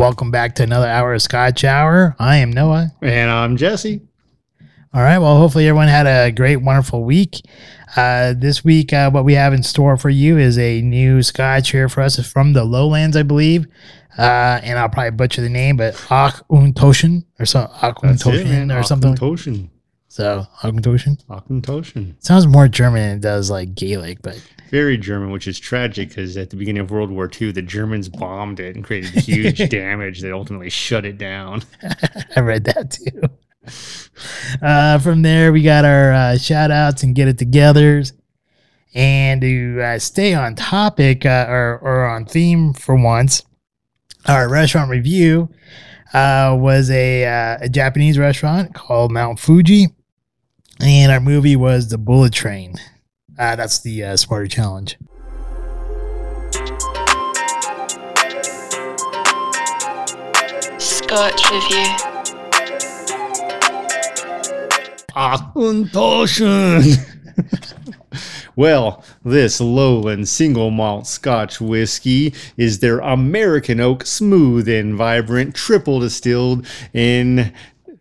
Welcome back to another hour of Scotch Hour. I am Noah. And I'm Jesse. All right. Well, hopefully everyone had a great, wonderful week. Uh, this week, uh, what we have in store for you is a new Scotch here for us. It's from the Lowlands, I believe. Uh, and I'll probably butcher the name, but Auchentoshan or so Auchentoshan or something. Auchentoshan. So Auchentoshan Auchentoshan. sounds more German than it does like Gaelic, but Very German, which is tragic because at the beginning of World War II, the Germans bombed it and created huge damage that ultimately shut it down. I read that too. Uh, from there, we got our uh, shout outs and get it togethers. And to uh, stay on topic uh, or, or on theme for once, our restaurant review uh, was a, uh, a Japanese restaurant called Mount Fuji. And our movie was The Bullet Train. Uh, that's the uh, Smarter Challenge. Scotch Review. Auchentoshan. well, this lowland single malt Scotch whiskey is their American oak, smooth and vibrant, triple distilled in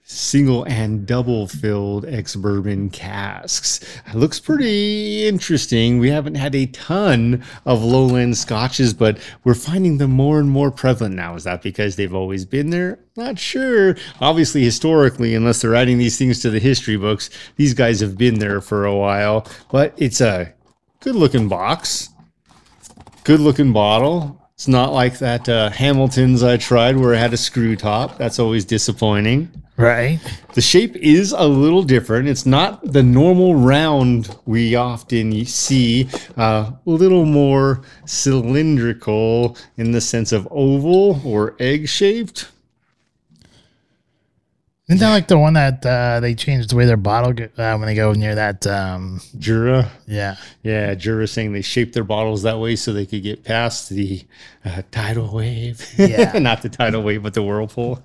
single and double filled ex bourbon casks. It looks pretty interesting. We haven't had a ton of lowland scotches, but we're finding them more and more prevalent now. Is that because they've always been there? Not sure. Obviously, historically, unless they're adding these things to the history books, these guys have been there for a while. But it's a good looking box, good looking bottle. It's not like that uh, Hamilton's I tried where it had a screw top. That's always disappointing. Right. The shape is a little different. It's not the normal round we often see, uh, a little more cylindrical in the sense of oval or egg shaped. Isn't that like the one that uh, they changed the way their bottle go- uh, when they go near that? Um, Jura. yeah. Yeah, Jura saying they shaped their bottles that way so they could get past the uh, tidal wave. Yeah. not the tidal wave, but the whirlpool.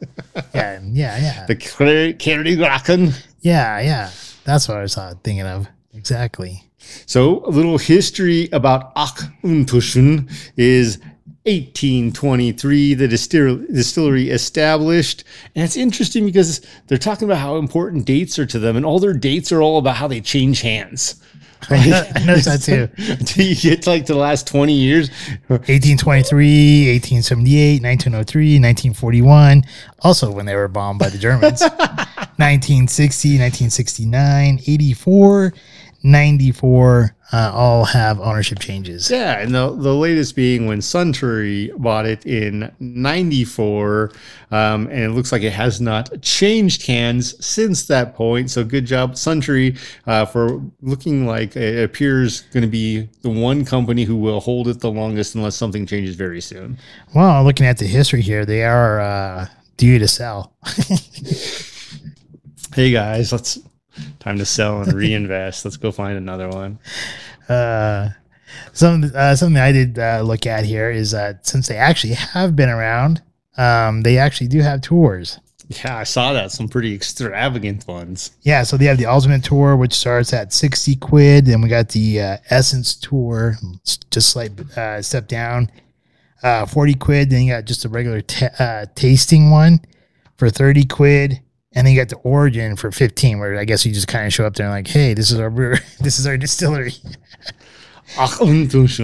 Yeah. Yeah. Yeah. the Corryvreckan. Yeah, yeah. That's what I was uh, thinking of. Exactly. So, a little history about Auchentoshan is 1823, the distill- distillery established. And it's interesting because they're talking about how important dates are to them, and all their dates are all about how they change hands. I noticed that too. Until you get to like the last 20 years. 1823, 1878, 1903, 1941. Also, when they were bombed by the Germans. 1960, 1969, 84, 94. Uh, all have ownership changes. Yeah, and the, the latest being when Suntory bought it in 94. Um, and it looks like it has not changed hands since that point. So good job, Suntory, uh, for looking like it appears going to be the one company who will hold it the longest unless something changes very soon. Well, looking at the history here, they are uh, due to sell. Hey guys, let's time to sell and reinvest. let's go find another one. uh, some uh, something I did uh, look at here is that since they actually have been around, um, they actually do have tours. Yeah, I saw that. Some pretty extravagant ones. Yeah, so they have the Ultimate Tour, which starts at sixty quid. Then we got the uh, Essence Tour, just slight uh, step down, uh, forty quid. Then you got just a regular ta uh, tasting one for thirty quid, and then you got the Origin for fifteen. Where I guess you just kind of show up there and like, hey, this is our brewer, this is our distillery.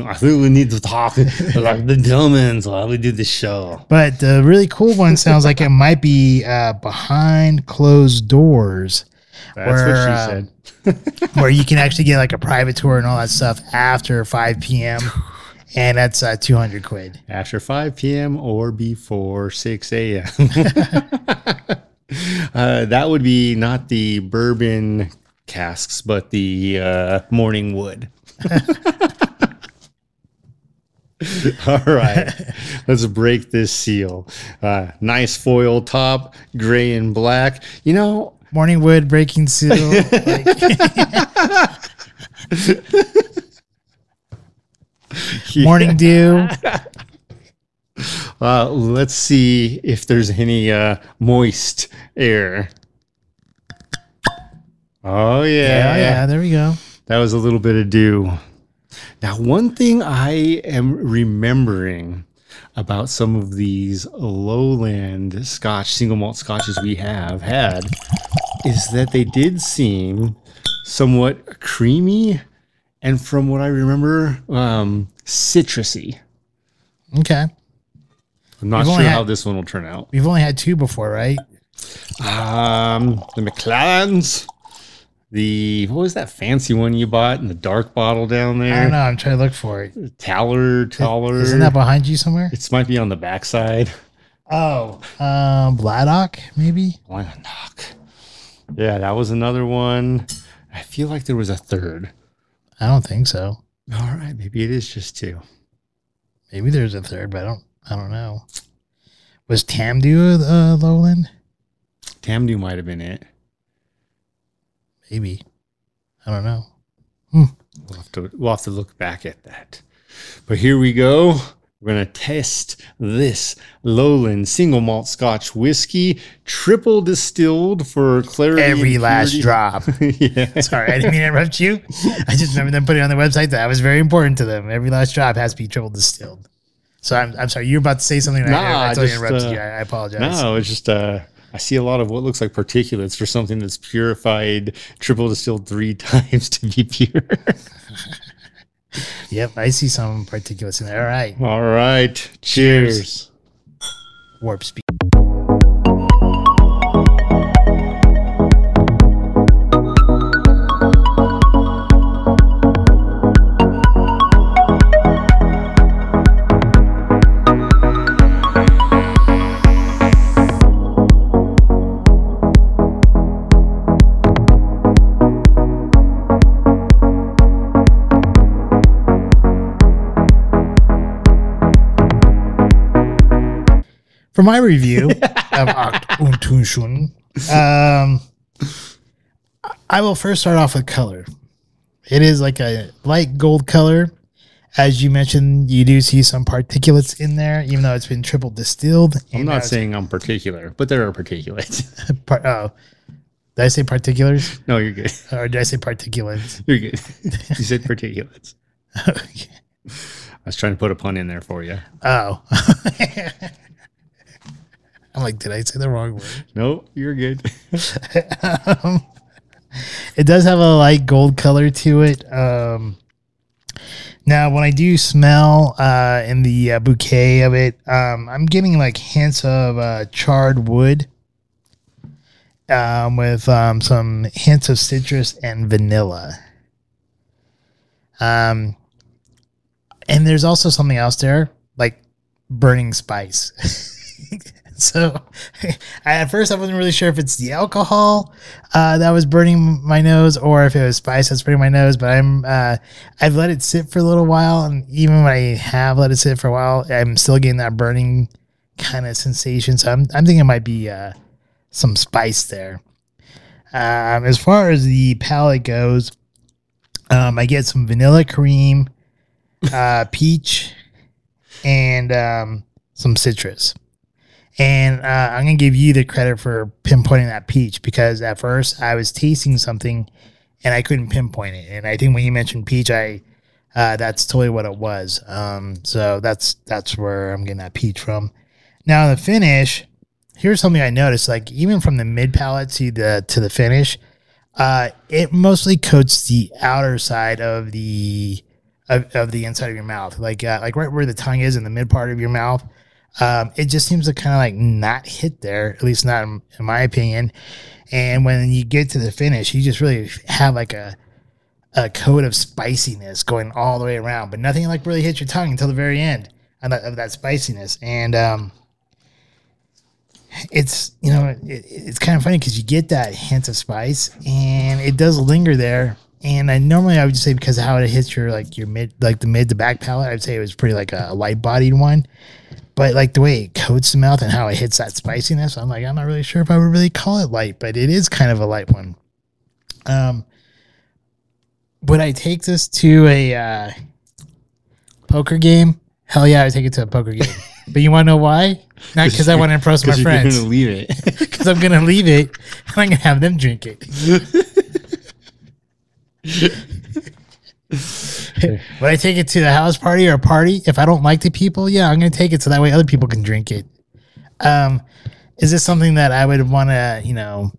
I think we need to talk like the Germans while we do the show. But the really cool one sounds like it might be uh, behind closed doors, That's Where, what she uh, said. where you can actually get like a private tour and all that stuff after 5 p.m. And that's uh, 200 quid. After 5 p.m. or before 6 a.m. uh, that would be not the bourbon casks, but the uh, morning wood. All right, let's break this seal. Uh, nice foil top, gray and black. You know, Morning wood, breaking seal. like, morning dew. uh, let's see if there's any uh, moist air. Oh Yeah, yeah, yeah, there we go. That was a little bit of dew. Now, one thing I am remembering about some of these lowland Scotch single malt Scotches we have had is that they did seem somewhat creamy, and from what I remember, um, citrusy. Okay. I'm not sure only how this one will turn out. We've only had two before, right? Um, the McLarens. The what was that fancy one you bought in the dark bottle down there? I don't know. I'm trying to look for it. Taller, taller. Isn't that behind you somewhere? It might be on the backside. Oh, um, Bladnoch, maybe. Knock? Yeah, that was another one. I feel like there was a third. I don't think so. All right, maybe it is just two. Maybe there's a third, but I don't. I don't know. Was Tamdhu uh, Lowland? Tamdhu might have been it. Maybe. I don't know. We'll have to we'll have to look back at that. But here we go. We're gonna test this Lowland single malt Scotch whiskey, triple distilled for clarity. Every last drop. yeah. Sorry, I didn't mean to interrupt you. I just remember them putting on their website that was very important to them. Every last drop has to be triple distilled. So I'm, I'm sorry, you're about to say something. and I, Nah, I totally just, interrupted uh, you. I, I apologize. No, it's just uh I see a lot of what looks like particulates for something that's purified, triple distilled three times to be pure. Yep, I see some particulates in there. All right, All right. Cheers. warp speed. For my review of Acht und um, I will first start off with color. It is like a light gold color. As you mentioned, you do see some particulates in there, even though it's been triple distilled. I'm not saying I'm particular, but there are particulates. Par- oh, did I say particulars no, you're good. or did I say particulates? You're good. you said particulates. Okay. I was trying to put a pun in there for you. Oh, I'm like, did I say the wrong word? No, you're good. um, it does have a light gold color to it. Um, now, when I do smell uh, in the uh, bouquet of it, um, I'm getting like hints of uh, charred wood um, with um, some hints of citrus and vanilla. Um, and there's also something else there, like burning spice. so at first I wasn't really sure if it's the alcohol uh, that was burning my nose or if it was spice that's burning my nose. But I'm uh, I've let it sit for a little while, and even when I have let it sit for a while, I'm still getting that burning kind of sensation. So I'm I'm thinking it might be uh, some spice there. Um, as far as the palate goes, um, I get some vanilla cream, uh, peach, and um, some citrus. And uh, I'm gonna give you the credit for pinpointing that peach because at first I was tasting something and I couldn't pinpoint it. And I think when you mentioned peach, I uh, that's totally what it was. Um, so that's that's where I'm getting that peach from. Now the finish, here's something I noticed. Like even from the mid palate to the to the finish, uh, it mostly coats the outer side of the of, of the inside of your mouth, like uh, like right where the tongue is in the mid part of your mouth. Um, it just seems to kind of like not hit there, at least not in, in my opinion. And when you get to the finish, you just really have like a a coat of spiciness going all the way around, but nothing like really hits your tongue until the very end of that, of that spiciness. And um, it's you know it, it's kind of funny because you get that hint of spice and it does linger there. And I normally I would just say because how it hits your like your mid like the mid to back palate, I'd say it was pretty like a light bodied one. But like the way it coats the mouth and how it hits that spiciness, I'm like I'm not really sure if I would really call it light, but it is kind of a light one. Um, would I take this to a uh, poker game? Hell yeah, I would take it to a poker game. but you want to know why? Not because I want to impress my you're friends. going to leave it. Because I'm gonna leave it and I'm gonna have them drink it. Would I take it to the house party or a party? If I don't like the people, yeah, I'm going to take it so that way other people can drink it. Um, is this something that I would want to, you know,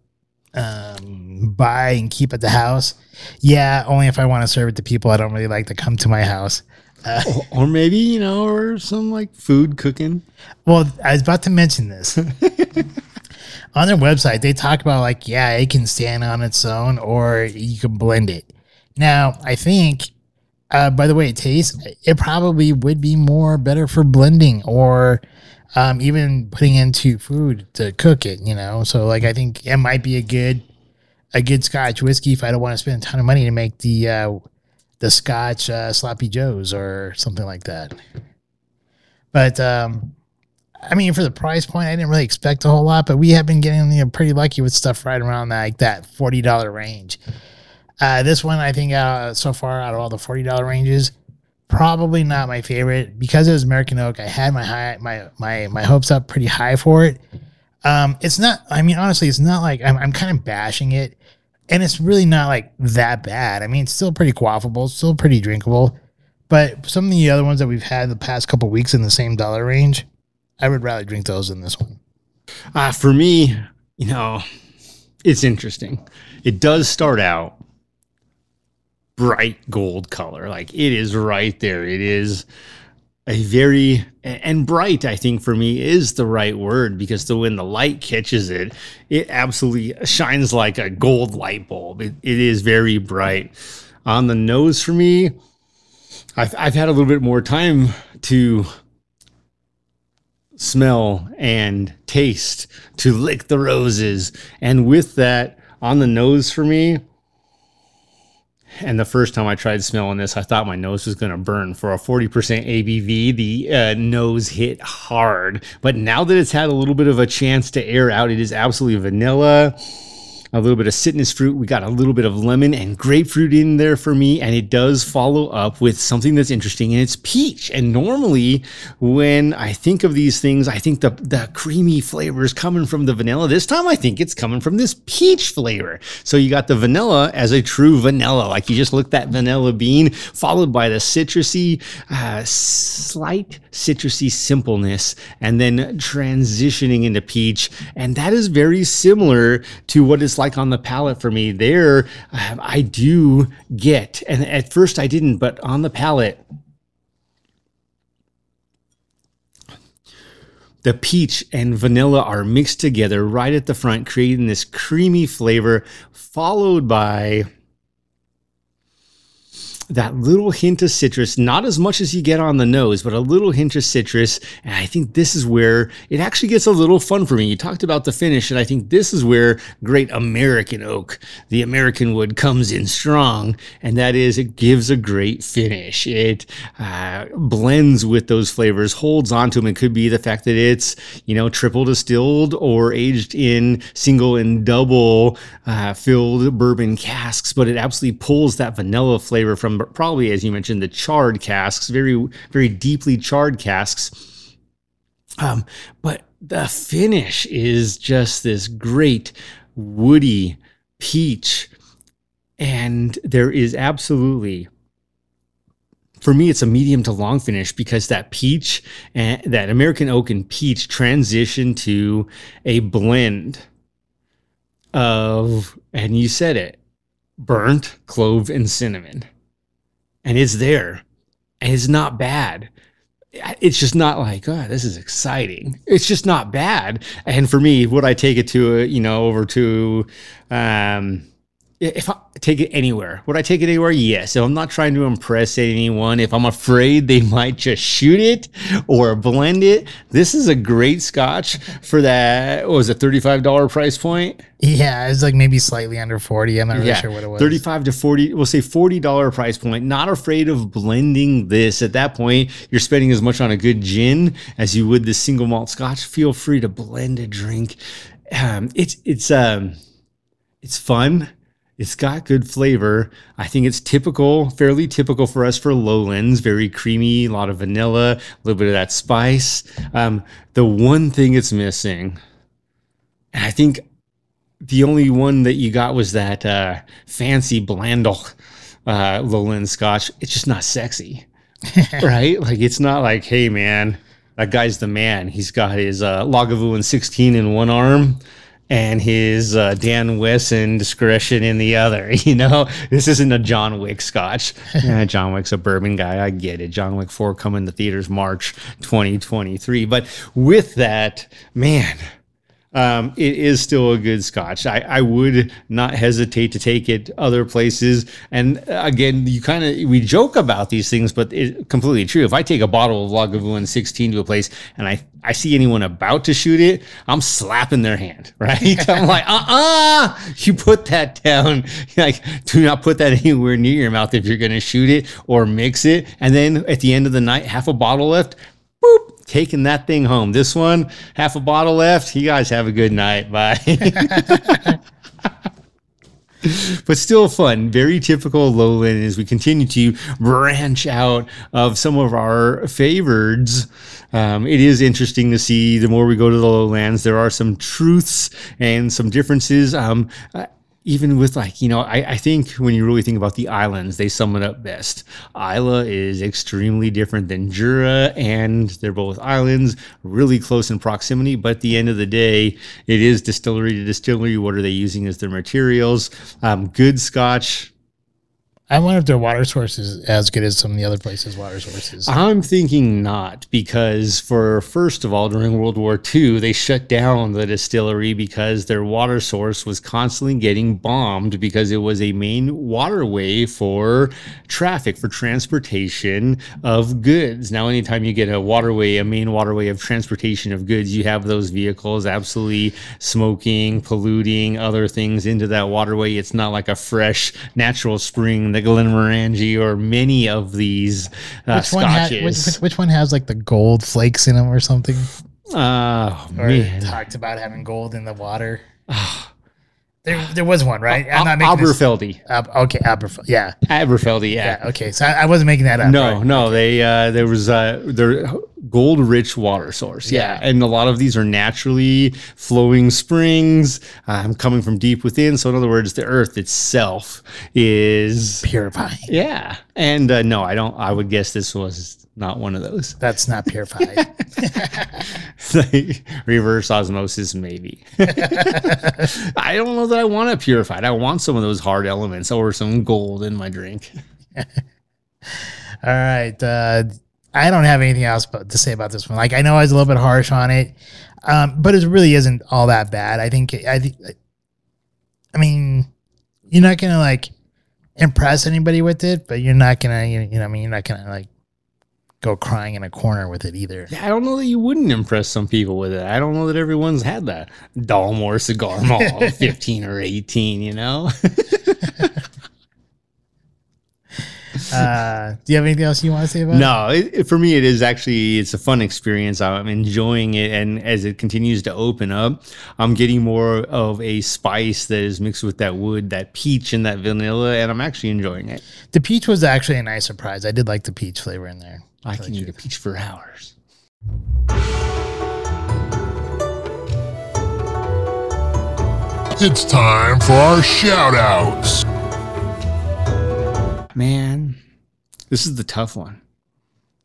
um, buy and keep at the house? Yeah, only if I want to serve it to people I don't really like to come to my house. Uh, or maybe you know, or some like food cooking. Well, I was about to mention this. on their website, they talk about like, yeah, it can stand on its own, or you can blend it. Now, I think, uh, by the way it tastes, it probably would be more better for blending or um, even putting into food to cook it. You know, so like I think it might be a good a good Scotch whiskey if I don't want to spend a ton of money to make the uh, the Scotch uh, sloppy joes or something like that. But um, I mean, for the price point, I didn't really expect a whole lot, but we have been getting you know, pretty lucky with stuff right around that, like that forty dollar range. Uh, this one, I think, uh, so far out of all the forty dollar ranges, probably not my favorite because it was American oak. I had my high my my my hopes up pretty high for it. Um, it's not. I mean, honestly, it's not like I'm, I'm kind of bashing it, and it's really not like that bad. I mean, it's still pretty quaffable, still pretty drinkable. But some of the other ones that we've had the past couple weeks in the same dollar range, I would rather drink those than this one. Uh, for me, you know, it's interesting. It does start out bright gold color. Like it is right there. It is a very and bright i think for me is the right word because the when the light catches it it absolutely shines like a gold light bulb it, it is very bright on the nose for me I've, I've had a little bit more time to smell and taste to lick the roses and with that on the nose for me and the first time I tried smelling this, I thought my nose was going to burn. For a 40% ABV, the uh, nose hit hard. But now that it's had a little bit of a chance to air out, it is absolutely vanilla a little bit of citrus fruit. We got a little bit of lemon and grapefruit in there for me. And it does follow up with something that's interesting, and it's peach. And normally, when I think of these things, I think the, the creamy flavor is coming from the vanilla. This time, I think it's coming from this peach flavor. So you got the vanilla as a true vanilla. Like you just look that vanilla bean, followed by the citrusy, uh, slight citrusy simpleness, and then transitioning into peach. And that is very similar to what like on the palate for me. There, um, I do get, and at first I didn't, but on the palate, the peach and vanilla are mixed together right at the front, creating this creamy flavor, followed by that little hint of citrus, not as much as you get on the nose, but a little hint of citrus. And I think this is where it actually gets a little fun for me. You talked about the finish, and I think this is where great American oak, the American wood, comes in strong. And that is, it gives a great finish. It uh, blends with those flavors, holds onto them. It could be the fact that it's, you know, triple distilled or aged in single and double uh, filled bourbon casks, but it absolutely pulls that vanilla flavor from probably, as you mentioned, the charred casks, very, very deeply charred casks. Um, but the finish is just this great woody peach. And there is absolutely for me, it's a medium to long finish because that peach and that American oak and peach transition to a blend of, and you said it, burnt clove and cinnamon and it's there and it's not bad. It's just not like oh this is exciting. It's just not bad. And for me would i take it to a, you know over to um if I take it anywhere, would I take it anywhere? Yes. If I'm not trying to impress anyone, if I'm afraid they might just shoot it or blend it, this is a great scotch for that. What was it, $35 price point? Yeah, it's like maybe slightly under 40. I'm not really yeah, sure what it was. 35 to 40, we'll say $40 price point. Not afraid of blending this. At that point, you're spending as much on a good gin as you would the single malt scotch. Feel free to blend a drink. Um, it's, it's, um, it's fun it's got good flavor. I think it's typical, fairly typical for us for lowlands. Very creamy, a lot of vanilla, a little bit of that spice. Um, the one thing it's missing, and I think the only one that you got was that uh, fancy Blandel uh, lowland Scotch, it's just not sexy, right? Like it's not like, hey man, that guy's the man. He's got his uh, Lagavulin 16 in one arm and his uh, Dan Wesson discretion in the other. You know, this isn't a John Wick Scotch. yeah, John Wick's a bourbon guy. I get it. John Wick 4 coming to theaters March 2023. But with that, man, um, it is still a good scotch. I, I would not hesitate to take it other places. And uh, again, you kind of we joke about these things, but it's completely true. If I take a bottle of Lagavulin 16 to a place and I I see anyone about to shoot it, I'm slapping their hand, right? I'm like, uh uh you put that down. like, do not put that anywhere near your mouth if you're going to shoot it or mix it. And then at the end of the night, half a bottle left, boop, taking that thing home. This one, half a bottle left. You guys have a good night. Bye. but still fun. Very typical lowland as we continue to branch out of some of our favorites. Um, it is interesting to see the more we go to the lowlands, there are some truths and some differences. Um, even with like you know I, I think when you really think about the islands they sum it up best. Islay is extremely different than jura and they're both islands really close in proximity but at the end of the day it is distillery to distillery. What are they using as their materials? Um, good scotch I wonder if their water source is as good as some of the other places' water sources. I'm thinking not, because for first of all, during World War II, they shut down the distillery because their water source was constantly getting bombed because it was a main waterway for traffic, for transportation of goods. Now, anytime you get a waterway, a main waterway of transportation of goods, you have those vehicles absolutely smoking, polluting other things into that waterway. It's not like a fresh natural spring that Glenmorangie or many of these uh, which one scotches. which, which, which, one has like the gold flakes in them or something? Oh, or man. talked about having gold in the water. There, there was one, right? I'm not making Aberfeldy. Ab, okay, Aberfeldy. Yeah, Aberfeldy. Yeah. yeah. Okay, so I, I, wasn't making that up. No, right? no. They uh, there was uh, their gold rich water source. Yeah. yeah. and a lot of these are naturally flowing springs, um, coming from deep within. So in other words, the earth itself is purifying. Yeah, and uh, no, I don't. I would guess this was not one of those. That's not purified. like reverse osmosis, maybe. I don't know that I want it purified. I want some of those hard elements or some gold in my drink. All right. Uh, I don't have anything else to say about this one. Like I know I was a little bit harsh on it, um, but it really isn't all that bad. I think. I think. I mean, you're not gonna like impress anybody with it, but you're not gonna. You know, I mean, you're not gonna like go crying in a corner with it either. Yeah, I don't know that you wouldn't impress some people with it. I don't know that everyone's had that Dalmore Cigar Malt 15 or 18, you know? uh, do you have anything else you want to say about no, it? No, for me, it is actually, it's a fun experience. I'm enjoying it. And as it continues to open up, I'm getting more of a spice that is mixed with that wood, that peach and that vanilla. And I'm actually enjoying it. The peach was actually a nice surprise. I did like the peach flavor in there. I can eat a peach for hours. It's time for our shout outs. Man, this is the tough one.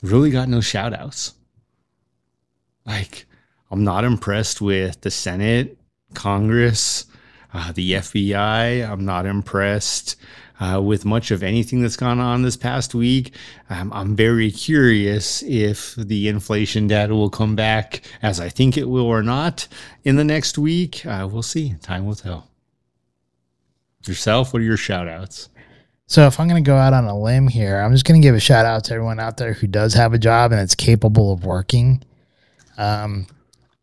Really got no shout outs. Like, I'm not impressed with the Senate, Congress, uh, the FBI. I'm not impressed uh, with much of anything that's gone on this past week. Um, I'm very curious if the inflation data will come back as I think it will or not in the next week. Uh, we'll see. Time will tell. Yourself, what are your shout outs? So if I'm going to go out on a limb here, I'm just going to give a shout out to everyone out there who does have a job and it's capable of working. Um,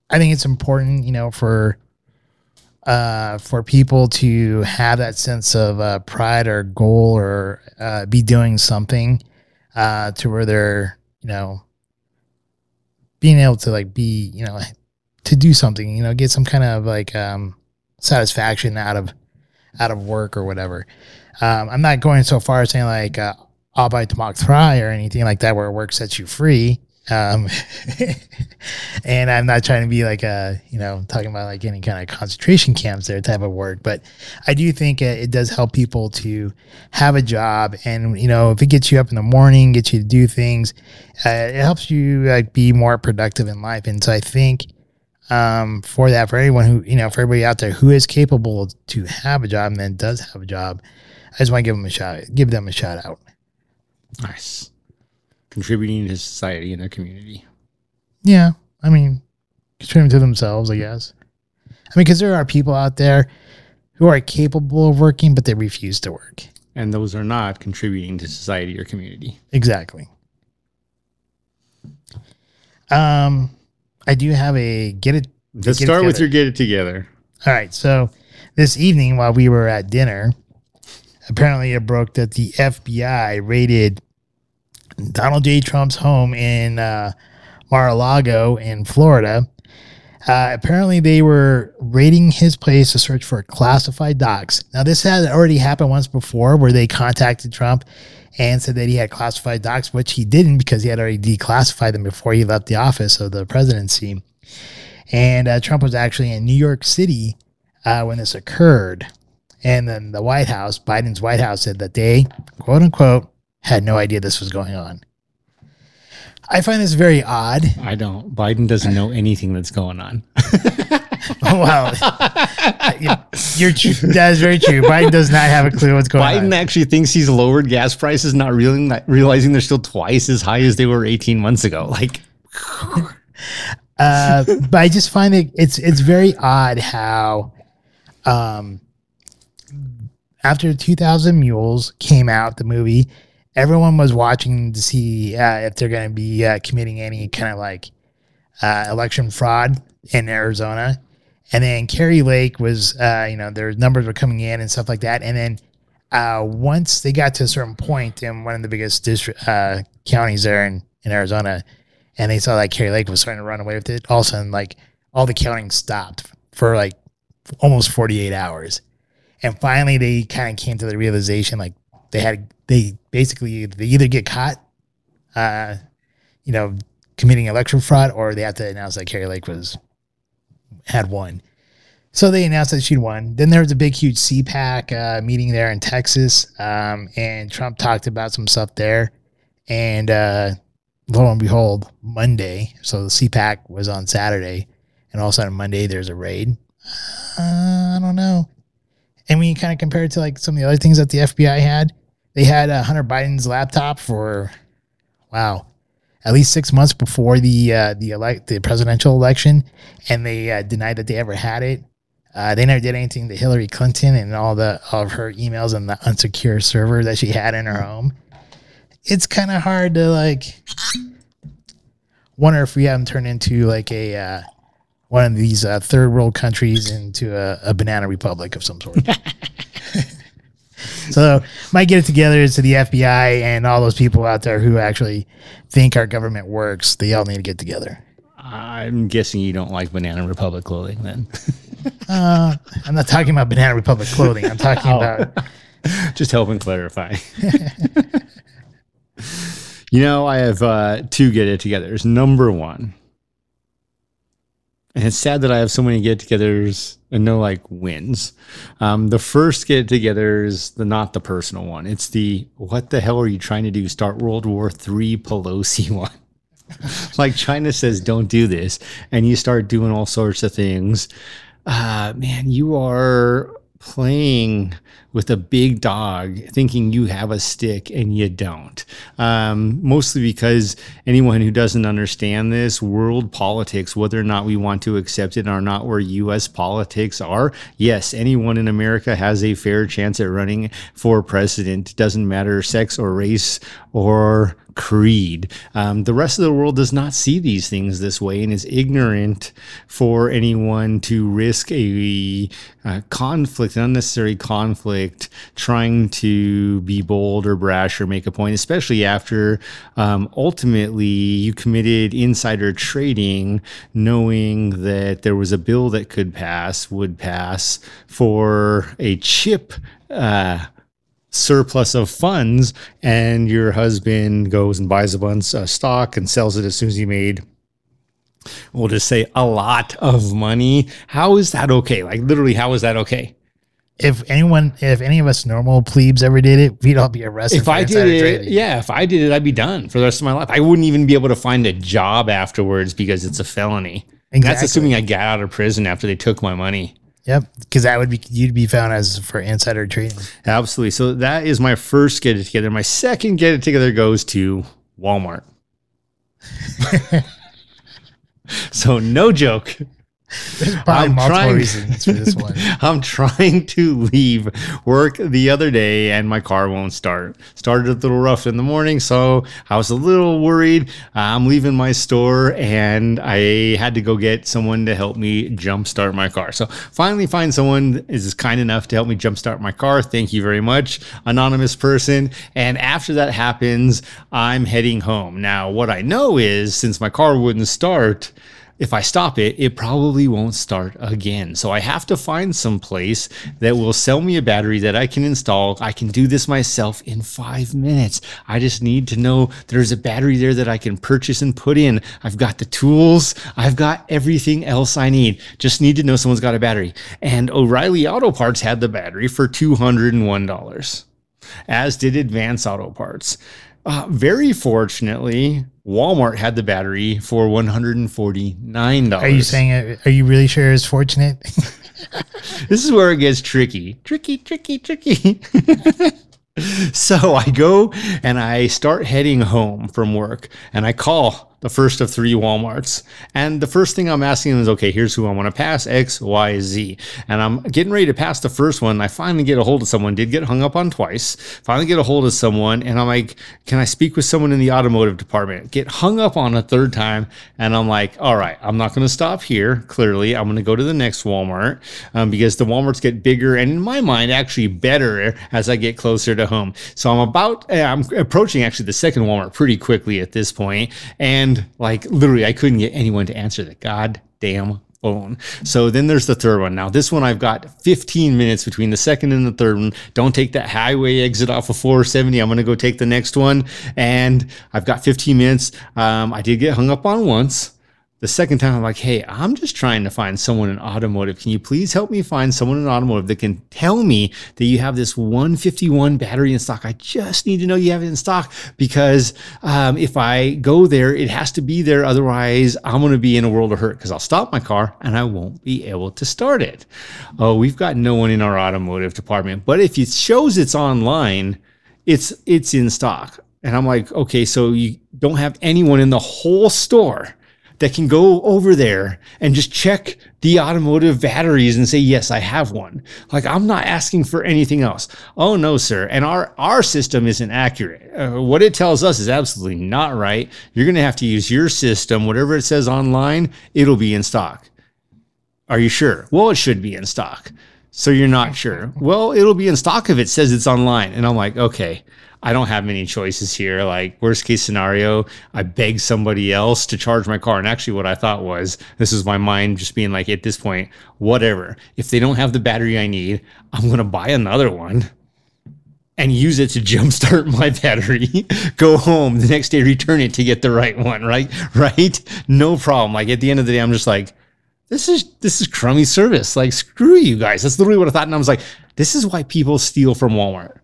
I think it's important, you know, for uh, for people to have that sense of uh, pride or goal or uh, be doing something uh, to where they're, you know, being able to like be, you know, to do something, you know, get some kind of like um, satisfaction out of out of work or whatever. Um, I'm not going so far as saying like uh, Arbeit macht frei or anything like that, where work sets you free. Um, and I'm not trying to be like a, you know, talking about like any kind of concentration camps there type of work, but I do think it, it does help people to have a job. And, you know, if it gets you up in the morning, gets you to do things, uh, it helps you like be more productive in life. And so I think, um, for that, for anyone who, you know, for everybody out there who is capable to have a job and then does have a job, I just want to give them a shout, give them a shout out. Nice. Contributing to society and their community. Yeah, I mean, contributing to themselves, I guess. I mean, because there are people out there who are capable of working, but they refuse to work. And those are not contributing to society or community. Exactly. Um, I do have a get it. Let's Get it start with your get it together. All right, so this evening while we were at dinner, apparently it broke that the FBI raided Donald J. Trump's home in uh, Mar-a-Lago in Florida. Uh, apparently, they were raiding his place to search for classified docs. Now, this had already happened once before, where they contacted Trump and said that he had classified docs, which he didn't because he had already declassified them before he left the office of the presidency. And uh, Trump was actually in New York City uh, when this occurred. And then the White House, Biden's White House, said that they, quote unquote, had no idea this was going on. I find this very odd. I don't. Biden doesn't know anything that's going on. well, you're true. That is very true. Biden does not have a clue what's going Biden on. Biden actually thinks he's lowered gas prices, not realizing, not realizing they're still twice as high as they were 18 months ago. Like, Uh, but I just find it it's it's very odd how, um, after 2000 Mules came out, the movie, everyone was watching to see uh, if they're going to be uh, committing any kind of like uh, election fraud in Arizona. And then Kari Lake was, uh, you know, their numbers were coming in and stuff like that. And then uh, once they got to a certain point in one of the biggest district uh, counties there in, in Arizona, and they saw that Kari Lake was starting to run away with it, all of a sudden, like all the counting stopped for like almost 48 hours. And finally, they kind of came to the realization like they had, they basically, they either get caught, uh, you know, committing election fraud, or they have to announce that Kari Lake was, had won. So they announced that she'd won. Then there was a big, huge CPAC uh, meeting there in Texas, um, and Trump talked about some stuff there. And uh, lo and behold, Monday, so the CPAC was on Saturday, and all of a sudden Monday there's a raid. Uh, I don't know. And when you kind of compare it to like some of the other things that the FBI had, they had uh, Hunter Biden's laptop for wow, at least six months before the uh, the elect the presidential election, and they uh, denied that they ever had it. Uh, they never did anything to Hillary Clinton and all the of her emails and the unsecure server that she had in her home. It's kind of hard to like wonder if we haven't turned into like a uh, one of these uh, third world countries into a, a banana republic of some sort. so might get it together is to the FBI and all those people out there who actually think our government works. They all need to get together. I'm guessing you don't like Banana Republic clothing then. Uh, I'm not talking about Banana Republic clothing. I'm talking Oh. about Just helping clarify. you know, I have uh, two get it togethers. Number one, and it's sad that I have so many get togethers and no like wins. Um, the first get together is the not the personal one. It's the what the hell are you trying to do? Start World War III Pelosi one. like China says, don't do this, and you start doing all sorts of things. Uh, man, you are playing with a big dog thinking you have a stick and you don't. Um, mostly because anyone who doesn't understand this world politics, whether or not we want to accept it or not, where US politics are, yes, anyone in America has a fair chance at running for president. Doesn't matter sex or race or creed. Um, the rest of the world does not see these things this way and is ignorant for anyone to risk a, uh conflict, an unnecessary conflict, trying to be bold or brash or make a point, especially after um, ultimately you committed insider trading, knowing that there was a bill that could pass, would pass for a chip. Uh, surplus of funds and your husband goes and buys a bunch of stock and sells it as soon as he made we'll just say a lot of money how is that okay like literally how is that okay If anyone, if any of us normal plebes ever did it, we'd all be arrested. if for I did it, trading. yeah, if I did it, I'd be done for the rest of my life. I wouldn't even be able to find a job afterwards because it's a felony. And That's assuming I got out of prison after they took my money. Yep, because that would be you'd be found as for insider trading. Absolutely. So that is my first get it together. My second get it together goes to Walmart. so no joke. There's probably I'm multiple trying- reasons for this one. I'm trying to leave work the other day and my car won't start. Started a little rough in the morning, so I was a little worried. I'm leaving my store and I had to go get someone to help me jumpstart my car. So finally find someone is kind enough to help me jumpstart my car. Thank you very much, anonymous person. And after that happens, I'm heading home. Now, what I know is since my car wouldn't start, if I stop it, it probably won't start again. So I have to find some place that will sell me a battery that I can install. I can do this myself in five minutes. I just need to know there's a battery there that I can purchase and put in. I've got the tools. I've got everything else I need. Just need to know someone's got a battery. And O'Reilly Auto Parts had the battery for $201 as did Advance Auto Parts. Uh, very fortunately, Walmart had the battery for one hundred and forty nine dollars. Are you saying? it- Are you really sure it's fortunate? this is where it gets tricky? Tricky, tricky, tricky. so I go and I start heading home from work, and I call the first of three Walmarts. And the first thing I'm asking them is, okay, here's who I want to pass X, Y, Z. And I'm getting ready to pass the first one. I finally get a hold of someone, did get hung up on twice. Finally get a hold of someone, and I'm like, can I speak with someone in the automotive department? Get hung up on a third time. And I'm like, all right, I'm not going to stop here. Clearly, I'm going to go to the next Walmart um, because the Walmarts get bigger and in my mind, actually better as I get closer to home. So I'm about, eh, I'm approaching actually the second Walmart pretty quickly at this point, And like literally, I couldn't get anyone to answer the goddamn phone. So then there's the third one. Now, this one I've got 15 minutes between the second and the third one. Don't take that highway exit off of 470. I'm going to go take the next one. And I've got 15 minutes. Um, I did get hung up on once. The second time, I'm like, hey, I'm just trying to find someone in automotive. Can you please help me find someone in automotive that can tell me that you have this 151 battery in stock? I just need to know you have it in stock because um, if I go there, it has to be there. Otherwise, I'm going to be in a world of hurt because I'll stop my car and I won't be able to start it. Oh, we've got no one in our automotive department. But if it shows it's online, it's it's in stock. And I'm like, okay, so you don't have anyone in the whole store that can go over there and just check the automotive batteries and say, yes, I have one. Like I'm not asking for anything else. Oh no, sir. And our, our system isn't accurate. Uh, what it tells us is absolutely not right. You're going to have to use your system. Whatever it says online, it'll be in stock. Are you sure? Well, it should be in stock. So you're not sure. Well, it'll be in stock if it says it's online. And I'm like, okay, I don't have many choices here. Like, worst case scenario, I beg somebody else to charge my car. And actually, what I thought was this is my mind just being like, at this point, whatever. If they don't have the battery I need, I'm going to buy another one and use it to jumpstart my battery, go home the next day, return it to get the right one, right? Right? No problem. Like at the end of the day, I'm just like, this is this is crummy service. Like, screw you guys. That's literally what I thought. And I was like, this is why people steal from Walmart.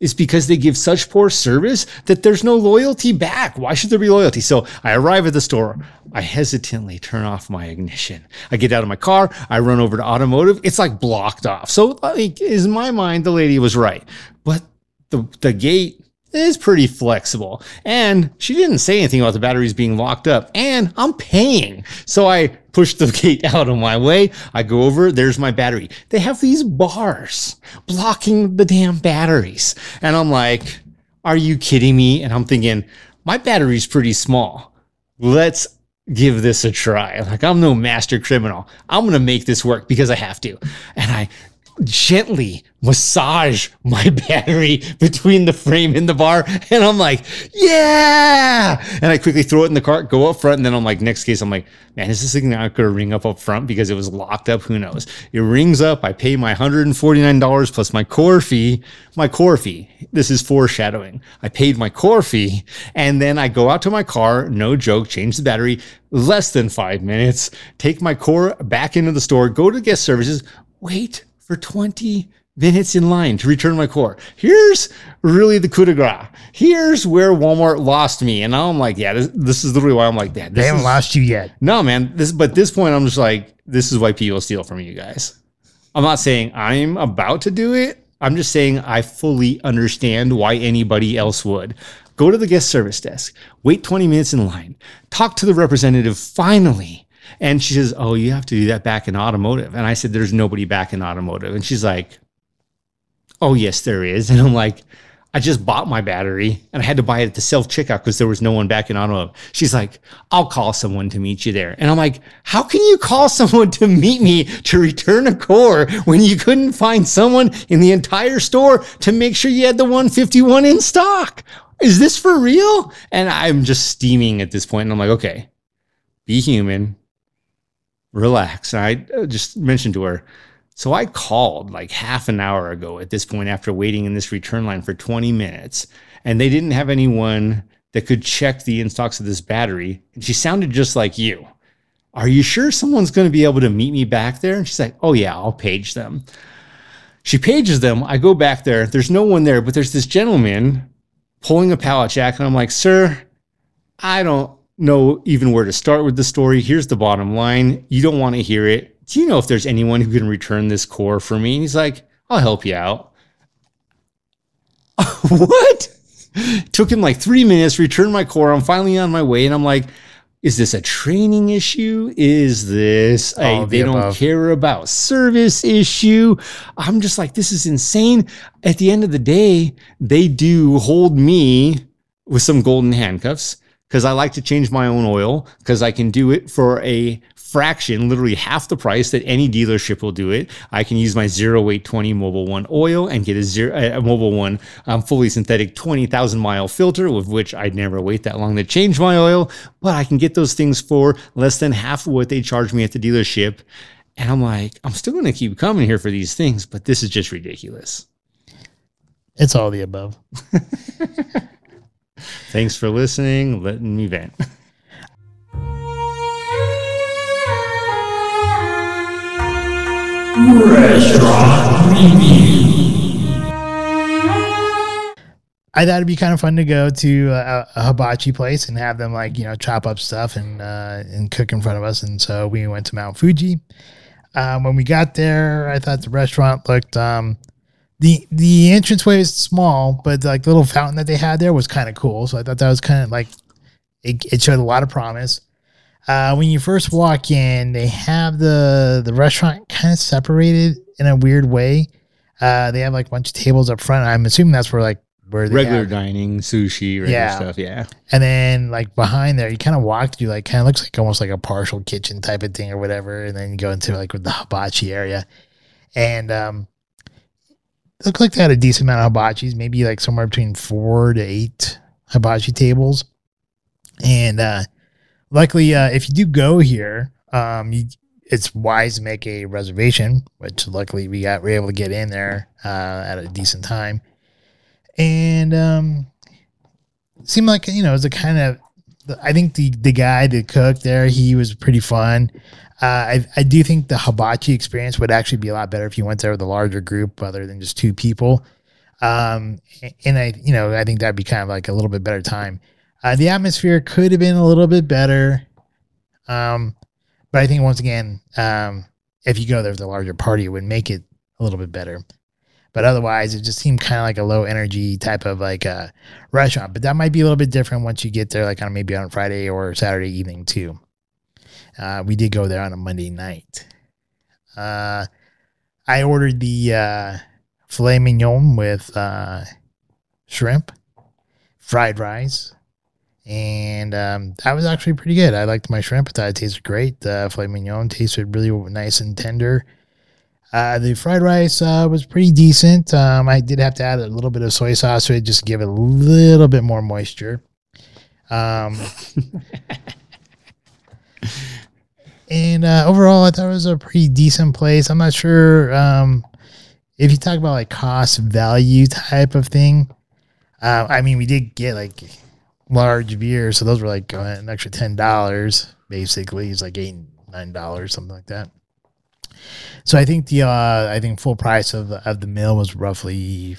It's because they give such poor service that there's no loyalty back. Why should there be loyalty? So I arrive at the store. I hesitantly turn off my ignition. I get out of my car. I run over to automotive. It's like blocked off. So like, in my mind, the lady was right. But the, the gate is pretty flexible. And she didn't say anything about the batteries being locked up. And I'm paying. So I push the gate out of my way. I go over, there's my battery. They have these bars blocking the damn batteries. And I'm like, are you kidding me? And I'm thinking, my battery's pretty small. Let's give this a try. Like, I'm no master criminal. I'm going to make this work because I have to. And I gently massage my battery between the frame and the bar. And I'm like, yeah. And I quickly throw it in the cart, go up front. And then I'm like, next case, I'm like, man, is this thing not going to ring up up front because it was locked up? Who knows? It rings up. I pay my $149 plus my core fee. My core fee. This is foreshadowing. I paid my core fee. And then I go out to my car, no joke, change the battery, less than five minutes, take my core back into the store, go to guest services, wait for 20 minutes in line to return my core. Here's really the coup de grace. Here's where Walmart lost me. And now I'm like, yeah, this, this is literally why I'm like, that. They haven't lost you yet. No, man. This, but at this point, I'm just like, this is why people steal from you guys. I'm not saying I'm about to do it. I'm just saying I fully understand why anybody else would. Go to the guest service desk, wait 20 minutes in line, talk to the representative finally. And she says, Oh, you have to do that back in automotive. And I said, There's nobody back in automotive. And she's like, Oh, yes, there is. And I'm like, I just bought my battery and I had to buy it at the self checkout because there was no one back in automotive. She's like, I'll call someone to meet you there. And I'm like, how can you call someone to meet me to return a core when you couldn't find someone in the entire store to make sure you had the 151 in stock? Is this for real? And I'm just steaming at this point. And I'm like, okay, be human, relax. And I uh, just mentioned to her, so I called like half an hour ago at this point after waiting in this return line for 20 minutes, and they didn't have anyone that could check the in stocks of this battery. And she sounded just like you. Are you sure someone's going to be able to meet me back there? And she's like, Oh, yeah, I'll page them. She pages them. I go back there. There's no one there, but there's this gentleman pulling a pallet jack. And I'm like, Sir, I don't know even where to start with the story. Here's the bottom line. You don't want to hear it do you know if there's anyone who can return this core for me? And he's like, I'll help you out. what? Took him like three minutes, returned my core. I'm finally on my way. And I'm like, is this a training issue? Is this a, they the don't above. care about service issue? I'm just like, this is insane. At the end of the day, they do hold me with some golden handcuffs because I like to change my own oil because I can do it for a fraction, literally half the price that any dealership will do it. I can use my zero weight 20 Mobil One oil and get a zero a Mobil One um, fully synthetic 20,000 mile filter, with which I'd never wait that long to change my oil. But I can get those things for less than half of what they charge me at the dealership. And I'm like, I'm still going to keep coming here for these things, but this is just ridiculous. It's all the above. Thanks for listening, letting me vent. I thought it'd be kind of fun to go to a, a hibachi place and have them like you know chop up stuff and uh, and cook in front of us. And so we went to Mount Fuji. Um, when we got there, I thought the restaurant looked um, the the entranceway is small, but like the little fountain that they had there was kind of cool. So I thought that was kind of like it, it showed a lot of promise. Uh, when you first walk in, they have the the restaurant kind of separated in a weird way. Uh, they have like a bunch of tables up front. I'm assuming that's where like where Regular have- dining, sushi, regular Yeah. stuff. Yeah. and then like behind there, you kind of walk through like kind of looks like almost like a partial kitchen type of thing or whatever, and then you go into like the hibachi area, and um, looked like they had a decent amount of hibachis, maybe like somewhere between four to eight hibachi tables, and uh, luckily, uh, if you do go here, um, you, it's wise to make a reservation, which luckily we got we were able to get in there uh, at a decent time, and um, seemed like you know it was a kind of I think the the guy the cook there he was pretty fun. Uh, I I do think the hibachi experience would actually be a lot better if you went there with a larger group other than just two people. Um, and I you know I think that'd be kind of like a little bit better time. Uh, the atmosphere could have been a little bit better. Um, but I think once again, um, if you go there with a larger party, it would make it a little bit better. But otherwise, it just seemed kind of like a low energy type of like a restaurant. But that might be a little bit different once you get there, like on maybe on Friday or Saturday evening too. Uh, we did go there on a Monday night. Uh, I ordered the uh, filet mignon with uh, shrimp, fried rice, and um, that was actually pretty good. I liked my shrimp. Thought it tasted great. The filet mignon tasted really nice and tender. Uh, the fried rice uh, was pretty decent. Um, I did have to add a little bit of soy sauce to it just give it a little bit more moisture. Um, and uh, overall, I thought it was a pretty decent place. I'm not sure um, if you talk about like cost value type of thing. Uh, I mean, we did get like large beers, so those were like an extra ten dollars basically. It's like eight nine dollars something like that. So I think the uh, I think full price of of the meal was roughly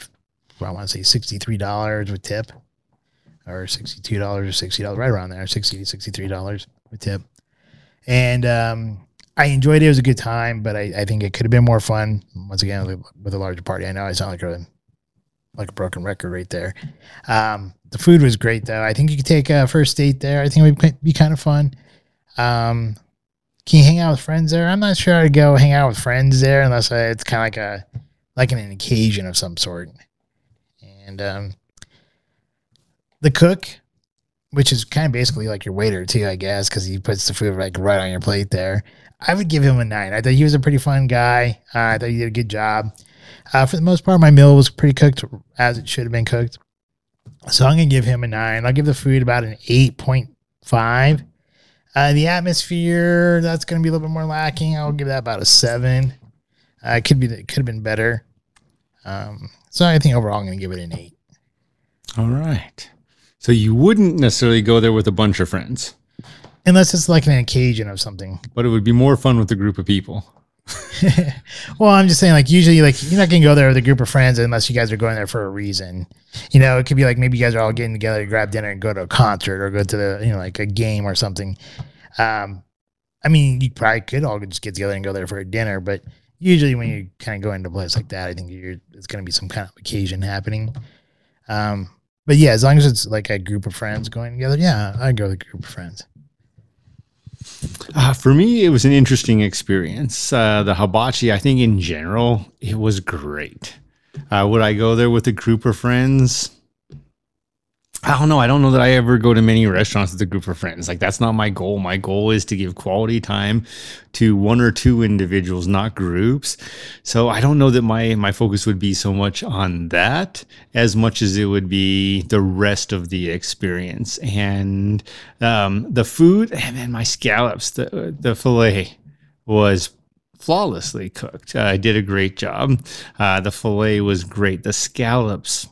I want to say sixty three dollars with tip, or sixty two dollars or sixty dollars right around there, sixty to sixty three dollars with tip. And um, I enjoyed it. It was a good time, but I, I think it could have been more fun. Once again, with- a larger party. I know I sound like a like a broken record right there. Um, the food was great though. I think you could take a first date there. I think it would be kind of fun. Um, can you hang out with friends there? I'm not sure I'd go hang out with friends there unless I, it's kind of like a like an occasion of some sort. And um, the cook, which is kind of basically like your waiter too, I guess, because he puts the food like right on your plate there. I would give him a nine. I thought he was a pretty fun guy. Uh, I thought he did a good job. Uh, for the most part, my meal was pretty cooked as it should have been cooked. So I'm gonna give him a nine. I'll give the food about an eight point five. Uh, the atmosphere that's to be a little bit more lacking. I'll give that about a seven. Uh, it could be it could have been better. Um, so I think overall I'm to give it an eight. All right. So you wouldn't necessarily go there with a bunch of friends, Unless it's like an occasion of something. but it would be more fun with a group of people. well, I'm just saying, like usually, like you're not going to go there with a group of friends unless you guys are going there for a reason. You know, it could be like maybe you guys are all getting together to grab dinner and go to a concert or go to the you know like a game or something. Um, I mean, you probably could all just get together and go there for a dinner, but usually when you kind of go into a place like that, I think you're it's going to be some kind of occasion happening. Um, but yeah, as long as it's like a group of friends going together, yeah, I'd go with a group of friends. Uh, for me, it was an interesting experience. Uh, the hibachi, I think in general, it was great. Uh, would I go there with a group of friends? I don't know. I don't know that I ever go to many restaurants with a group of friends. Like that's not my goal. My goal is to give quality time to one or two individuals, not groups. So I don't know that my my focus would be so much on that as much as it would be the rest of the experience and um, the food. And then my scallops, the the fillet was flawlessly cooked. Uh, I did a great job. Uh, the fillet was great. The scallops,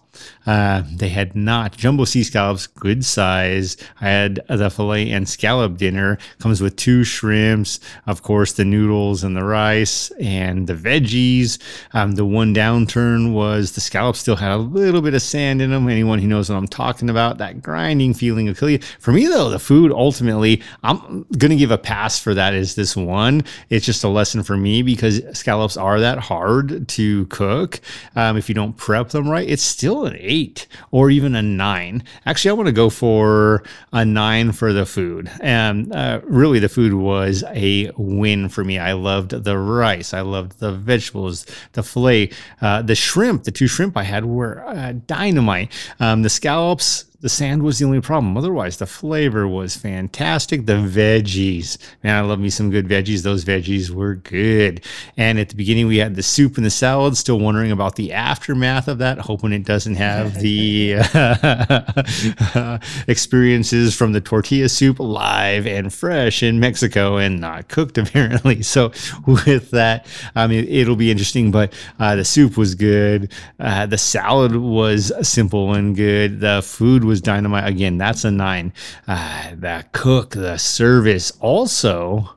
uh, they had not jumbo sea scallops, good size. I had the fillet and scallop dinner. Comes with two shrimps, of course, the noodles and the rice and the veggies. Um, the one downturn was the scallops still had a little bit of sand in them. Anyone who knows what I'm talking about, that grinding feeling kill you. For me, though, the food ultimately, I'm gonna give a pass for that. Is this one? It's just a lesson for me because scallops are that hard to cook. Um, if you don't prep them right, it's still an eight or even a nine. Actually, I want to go for a nine for the food. And uh, really, the food was a win for me. I loved the rice, I loved the vegetables, the filet, uh, the shrimp. The two shrimp I had were uh, dynamite. Um, the scallops. The sand was the only problem. Otherwise, the flavor was fantastic. The veggies, man, I love me some good veggies. Those veggies were good. And at the beginning, we had the soup and the salad. Still wondering about the aftermath of that, hoping it doesn't have the uh, experiences from the tortilla soup live and fresh in Mexico and not cooked, apparently. So, with that, I mean, it'll be interesting. But uh, the soup was good. Uh, the salad was simple and good. The food was dynamite. Again, that's a nine. Uh, the cook, the service, also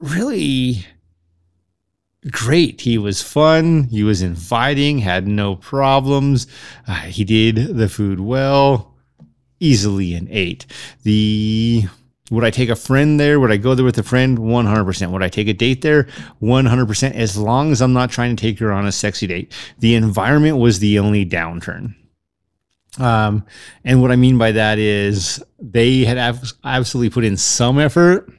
really great. He was fun. He was inviting, had no problems. Uh, he did the food well. Easily an eight. The would I take a friend there? Would I go there with a friend? 100%. Would I take a date there? 100%. As long as I'm not trying to take her on a sexy date. The environment was the only downturn. Um, and what I mean by that is they had ab- absolutely put in some effort,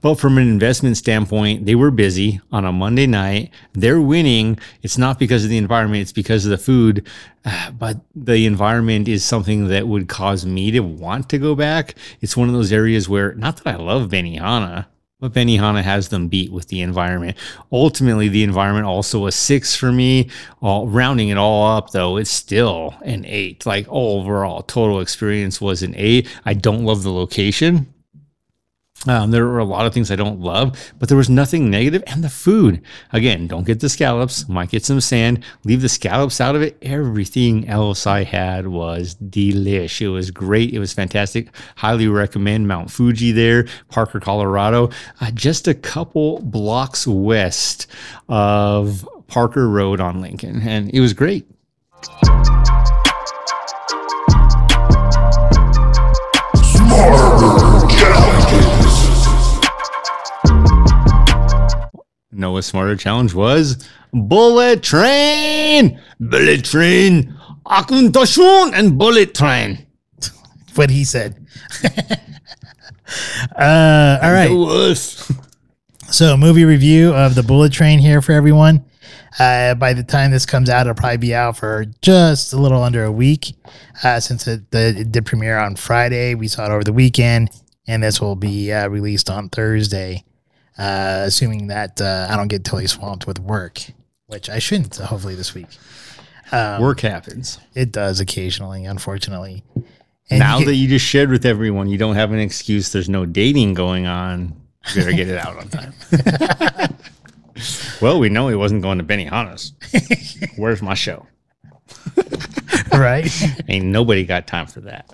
but from an investment standpoint, they were busy on a Monday night. They're winning. It's not because of the environment, it's because of the food. But the environment is something that would cause me to want to go back. It's one of those areas where, not that I love Benihana, But Benihana has them beat with the environment. Ultimately, the environment also a six for me. All rounding it all up, though, it's still an eight. Like overall, total experience was an eight. I don't love the location. Um, there were a lot of things I don't love, but there was nothing negative. And the food, again, don't get the scallops. Might get some sand. Leave the scallops out of it. Everything else I had was delish. It was great. It was fantastic. Highly recommend Mount Fuji there, Parker, Colorado, uh, just a couple blocks west of Parker Road on Lincoln, and it was great. Smarter. Noah Smarter Challenge was Bullet Train, Bullet Train, Auchentoshan, and Bullet Train. What he said. uh, all right. So, movie review of the Bullet Train here for everyone. Uh, by the time this comes out, it'll probably be out for just a little under a week. Uh, since it, the, it did premiere on Friday, we saw it over the weekend, and this will be uh, released on Thursday. Uh, assuming that uh, I don't get totally swamped with work, which I shouldn't. Hopefully this week. Um, Work happens. It does occasionally, unfortunately. And now you that you just shared with everyone, you don't have an excuse. There's no dating going on. You better get it out on time. well, we know he wasn't going to Benihana's. Where's my show? right. Ain't nobody got time for that.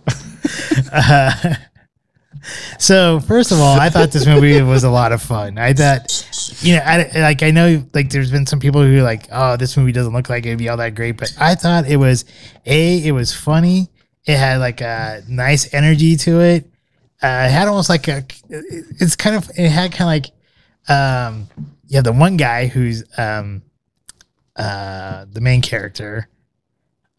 So first of all, I thought this movie was a lot of fun. I thought, you know, I, like I know like there's been some people who are like, oh, this movie doesn't look like it'd be all that great, but I thought it was a, it was funny. It had like a nice energy to it. Uh, it had almost like a, it's kind of, it had kind of like, um, yeah, the one guy who's um, uh, the main character.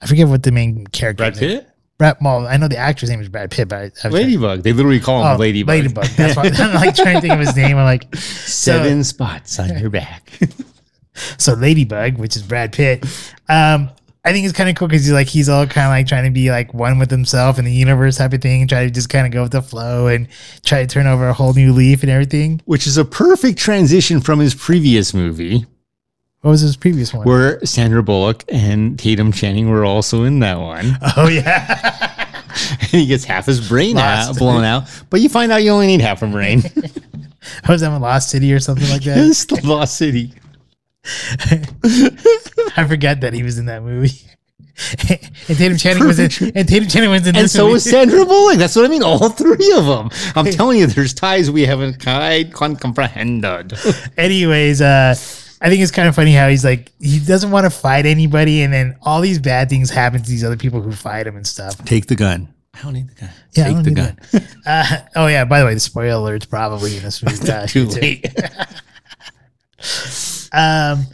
I forget what the main character. Brad is. Pitt? Brad, well, I know the actor's name is Brad Pitt, but I, I Ladybug. They literally call him Oh, Ladybug. Ladybug. That's why I'm like trying to think of his name. I'm like, Seven spots on your back. so Ladybug, which is Brad Pitt. Um, I think it's kind of cool because he's like he's all kind of like trying to be like one with himself and the universe type of thing, and try to just kind of go with the flow and try to turn over a whole new leaf and everything. Which is a perfect transition from his previous movie, What was his previous one? where Sandra Bullock and Tatum Channing were also in that one. oh yeah, and he gets half his brain Lost. out, blown out. But you find out you only need half a brain. was that in Lost City or something like that? it's the Lost City. I forgot that he was in that movie. and Tatum Channing was in. And Tatum Channing was in And so movie. is Sandra Bullock. That's what I mean. All three of them. I'm telling you, there's ties we haven't quite comprehended. anyways, uh, I think it's kind of funny how he's like he doesn't want to fight anybody, and then all these bad things happen to these other people who fight him and stuff. Take the gun. I don't need the gun. Yeah, I Take don't the need gun. Uh, oh yeah, by the way, the spoiler alert's probably in this movie. uh, Too too. late. Um,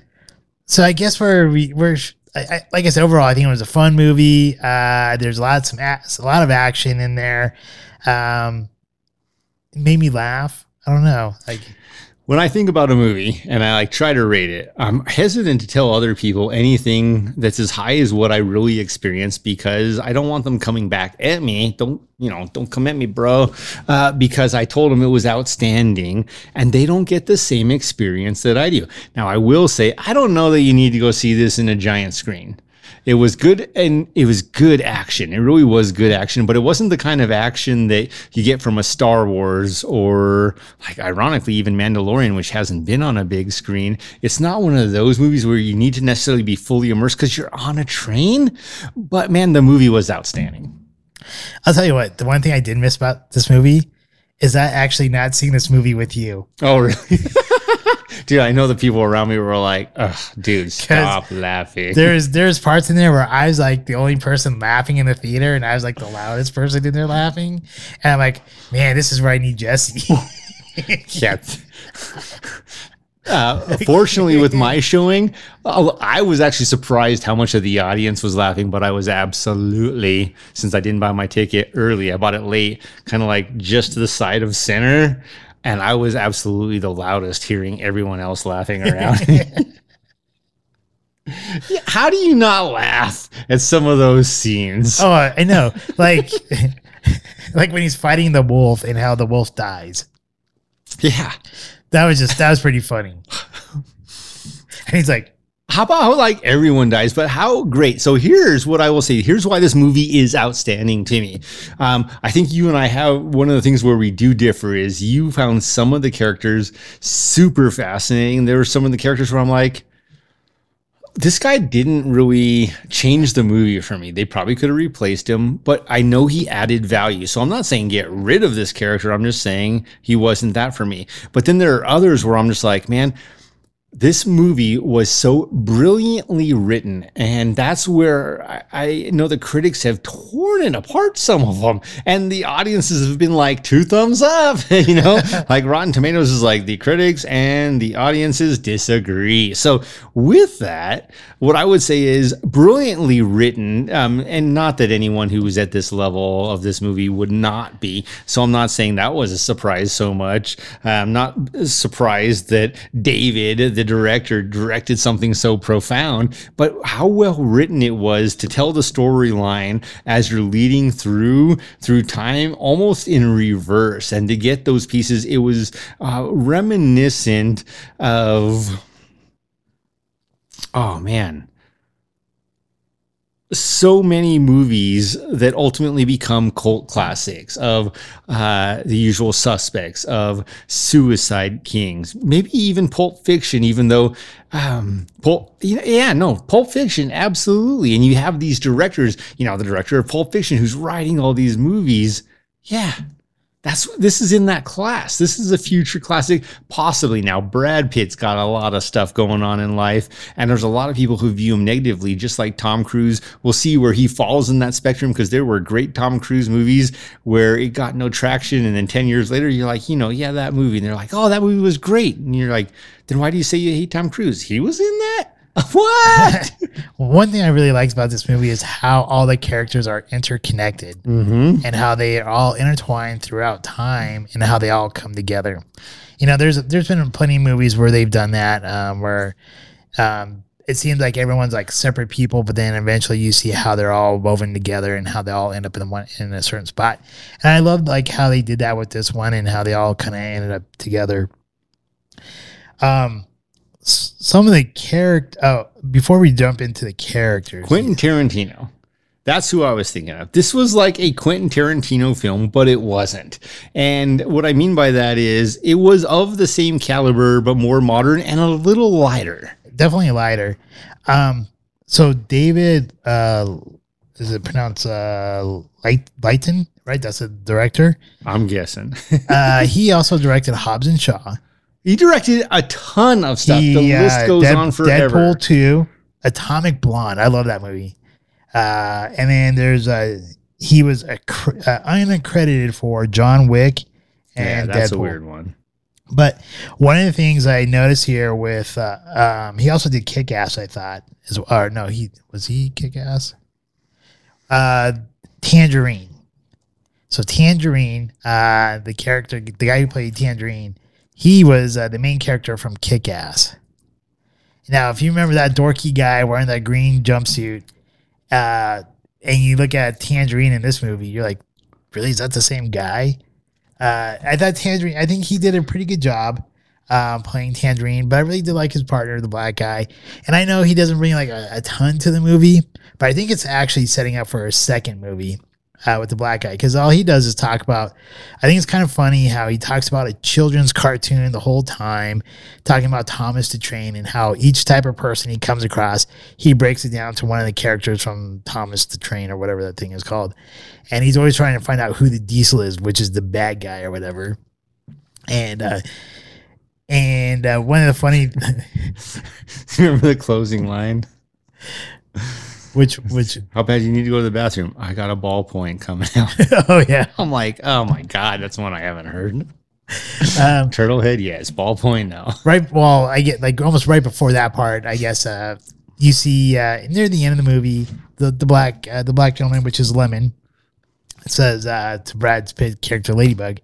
so I guess we're we, we're I, I, like I said overall, I think it was a fun movie. Uh, there's lots some a a lot of action in there. Um, it made me laugh. I don't know, like When I think about a movie and I like try to rate it, I'm hesitant to tell other people anything that's as high as what I really experienced because I don't want them coming back at me. Don't you know? Don't come at me, bro, uh, because I told them it was outstanding and they don't get the same experience that I do. Now I will say I don't know that you need to go see this in a giant screen. It was good and it was good action. It really was good action, but it wasn't the kind of action that you get from a Star Wars or like ironically even Mandalorian which hasn't been on a big screen. It's not one of those movies where you need to necessarily be fully immersed cuz you're on a train, but man the movie was outstanding. I'll tell you what. The one thing I did miss about this movie is that actually not seeing this movie with you. Oh really? Dude, I know the people around me were like, Ugh, dude, stop laughing. There's there's parts in there where I was like the only person laughing in the theater, and I was like the loudest person in there laughing, and I'm like, man, this is where I need Jesse. Yeah. Uh, fortunately, with my showing, uh, I was actually surprised how much of the audience was laughing, but I was absolutely, since I didn't buy my ticket early, I bought it late, kind of like just to the side of center. And I was absolutely the loudest hearing everyone else laughing around. Yeah, how do you not laugh at some of those scenes? oh, I know, like like when he's fighting the wolf and how the wolf dies. Yeah. That was just that was pretty funny. And he's like, How about how like everyone dies, but how great? So here's what I will say. Here's why this movie is outstanding to me. Um, I think you and I have one of the things where we do differ is you found some of the characters super fascinating. There were some of the characters where I'm like, this guy didn't really change the movie for me. They probably could have replaced him, but I know he added value. So I'm not saying get rid of this character. I'm just saying he wasn't that for me. But then there are others where I'm just like, man, this movie was so brilliantly written and that's where I, I know the critics have torn it apart some of them and the audiences have been like two thumbs up you know? Like rotten tomatoes is like the critics and the audiences disagree. So with that what i would say is brilliantly written um, and not that anyone who was at this level of this movie would not be. So i'm not saying that was a surprise so much. I'm not surprised that david the director directed something so profound, but how well written it was to tell the storyline as you're leading through through time, almost in reverse, and to get those pieces, it was uh, reminiscent of. Oh man, so many movies that ultimately become cult classics of uh, the usual suspects of suicide kings maybe even pulp fiction even though um, pulp yeah no pulp fiction absolutely. And you have these directors you know the director of pulp fiction who's writing all these movies. Yeah that's this is in that class. This is a future classic, possibly. Now, Brad Pitt's got a lot of stuff going on in life, and there's a lot of people who view him negatively, just like Tom Cruise. We'll see where he falls in that spectrum because there were great Tom Cruise movies where it got no traction, and then 10 years later, you're like, you know, yeah, that movie. And they're like, oh, that movie was great. And you're like, then why do you say you hate Tom Cruise? He was in that? What? One thing I really liked about this movie is how all the characters are interconnected mm-hmm. and how they are all intertwined throughout time and how they all come together. You know, there's there's been plenty of movies where they've done that, um, where um, it seems like everyone's like separate people, but then eventually you see how they're all woven together and how they all end up in one in a certain spot. And I loved like how they did that with this one and how they all kind of ended up together. Um, s- some of the character. Oh, before we jump into the characters, Quentin Tarantino. That's who I was thinking of. This was like a Quentin Tarantino film, but it wasn't. And what I mean by that is it was of the same caliber, but more modern and a little lighter. definitely lighter. Um, so David, uh, is it pronounced uh, Light Lighton? Right, that's the director. I'm guessing. Uh, he also directed Hobbs and Shaw. He directed a ton of stuff. He, the list uh, goes Dead- on forever. Deadpool two, Atomic Blonde. I love that movie. Uh, and then there's a he was a uh, unaccredited for John Wick yeah, and that's Deadpool. a weird one. But one of the things I noticed here with uh, um, he also did Kick Ass. I thought, is or no, he was he Kick Ass. Uh, Tangerine. So Tangerine, uh, the character, the guy who played Tangerine, he was uh, the main character from Kick Ass. Now, if you remember that dorky guy wearing that green jumpsuit, uh, and you look at Tangerine in this movie, you're like, really? Is that the same guy? Uh, I thought Tangerine, I think he did a pretty good job um, playing Tangerine, but I really did like his partner, the black guy. And I know he doesn't bring like a, a ton to the movie, but I think it's actually setting up for a second movie uh, with the black guy because all he does is talk about. I think it's kind of funny how he talks about a children's cartoon the whole time, talking about Thomas the Train and how each type of person he comes across, he breaks it down to one of the characters from Thomas the Train or whatever that thing is called. And he's always trying to find out who the Diesel is, which is the bad guy or whatever. And uh, and uh, one of the funny, Remember the closing line? which which How bad you need to go to the bathroom? I got a ballpoint coming out. oh yeah, I'm like, oh my god, that's one I haven't heard. um, Turtlehead, yes. Ballpoint, no. right. Well, I get like almost right before that part. I guess uh, you see uh, near the end of the movie, the the black uh, the black gentleman, which is Lemon, says uh, to Brad's Pitt character Ladybug,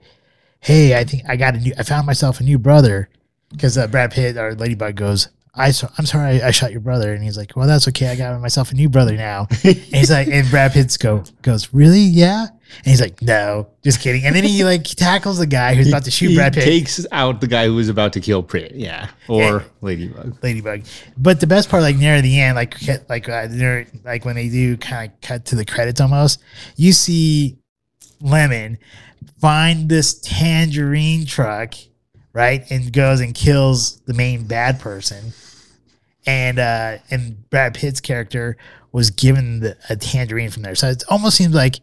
"Hey, I think I got a new. I found myself a new brother." Because uh, Brad Pitt or Ladybug goes, I I'm sorry I, I shot your brother, and he's like, well, that's okay. I got myself a new brother now. and he's like, and Brad Pitt's go goes, really? Yeah. And he's like, no, just kidding. And then he like tackles the guy who's about to shoot he Brad Pitt. takes out the guy who was about to kill Prit. Yeah, or. Ladybug. Ladybug. But the best part, like near the end, like like uh, near, like when they do kind of cut to the credits almost, you see Lemon find this tangerine truck, right, and goes and kills the main bad person, and uh and Brad Pitt's character was given the, a tangerine from there. So it almost seems like.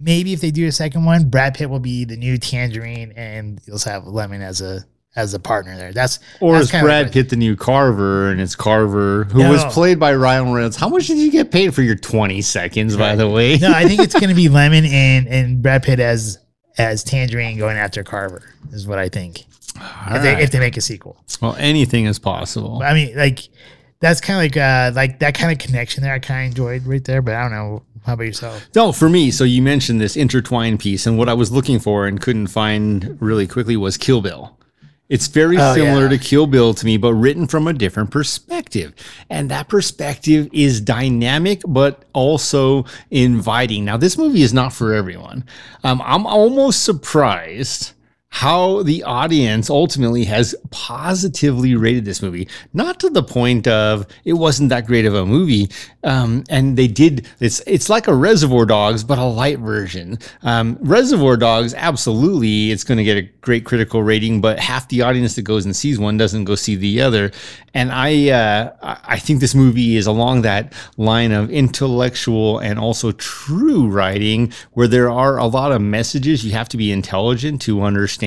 Maybe if they do a second one, Brad Pitt will be the new Tangerine, and you'll have Lemon as a as a partner there. That's Or that's is Brad Pitt the new Carver, and it's Carver who was played by Ryan Reynolds? How much did you get paid for your twenty seconds? By the way, no, I think it's going to be Lemon and and Brad Pitt as as Tangerine going after Carver is what I think. If, they, if they make a sequel, well, anything is possible. I mean, like that's kind of like uh like that kind of connection there. I kind of enjoyed right there, but I don't know. How about yourself? No, for me, so you mentioned this intertwined piece, and what I was looking for and couldn't find really quickly was Kill Bill. It's very Oh, similar yeah. to Kill Bill to me, but written from a different perspective. And that perspective is dynamic, but also inviting. Now, this movie is not for everyone. Um, I'm almost surprised how the audience ultimately has positively rated this movie. Not to the point of it wasn't that great of a movie, um, and they did. It's it's like a Reservoir Dogs, but a light version. Um, Reservoir Dogs, absolutely, it's going to get a great critical rating, but half the audience that goes and sees one doesn't go see the other. And I uh, I I think this movie is along that line of intellectual and also true writing, where there are a lot of messages you have to be intelligent to understand.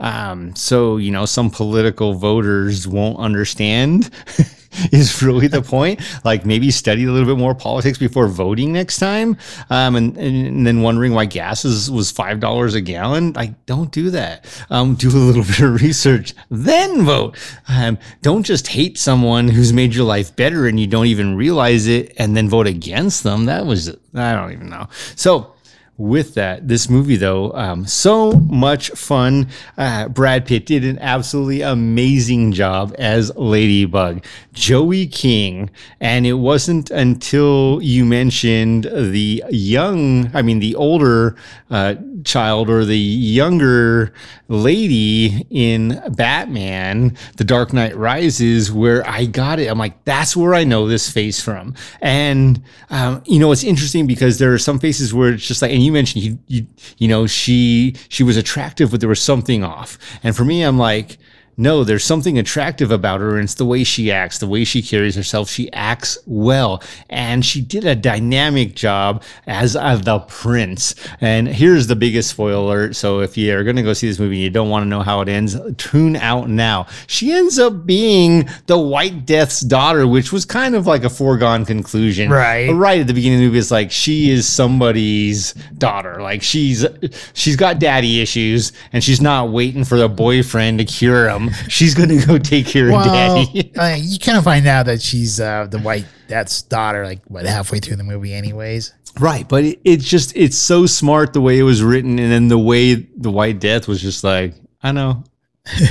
Um, so you know, some political voters won't understand. is really the point. Like maybe study a little bit more politics before voting next time, um, and, and then wondering why gas is, was five dollars a gallon. Like, don't do that. Um, do a little bit of research, then vote. Um, don't just hate someone who's made your life better and you don't even realize it, and then vote against them. That was I don't even know. So with that, this movie though, um, so much fun. Uh, Brad Pitt did an absolutely amazing job as Ladybug. Joey King, and it wasn't until you mentioned the young, I mean the older uh, child or the younger lady in Batman, The Dark Knight Rises, where I got it. I'm like, that's where I know this face from. And um, you know, it's interesting because there are some faces where it's just like, and you mentioned you, you, you know, she she was attractive, but there was something off. And for me, I'm like. No, there's something attractive about her, and it's the way she acts, the way she carries herself. She acts well, and she did a dynamic job as uh, the prince. And here's the biggest spoiler alert. So if you are going to go see this movie and you don't want to know how it ends, tune out now. She ends up being the White Death's daughter, which was kind of like a foregone conclusion. Right. Right at the beginning of the movie, it's like she is somebody's daughter. Like she's she's got daddy issues, and she's not waiting for the boyfriend to cure him. She's gonna go take care of daddy. uh, you kind of find out that she's uh, the white that's daughter, like what halfway through the movie, anyways. Right, but it, it's just it's so smart the way it was written, and then the way the White Death was just like, I know,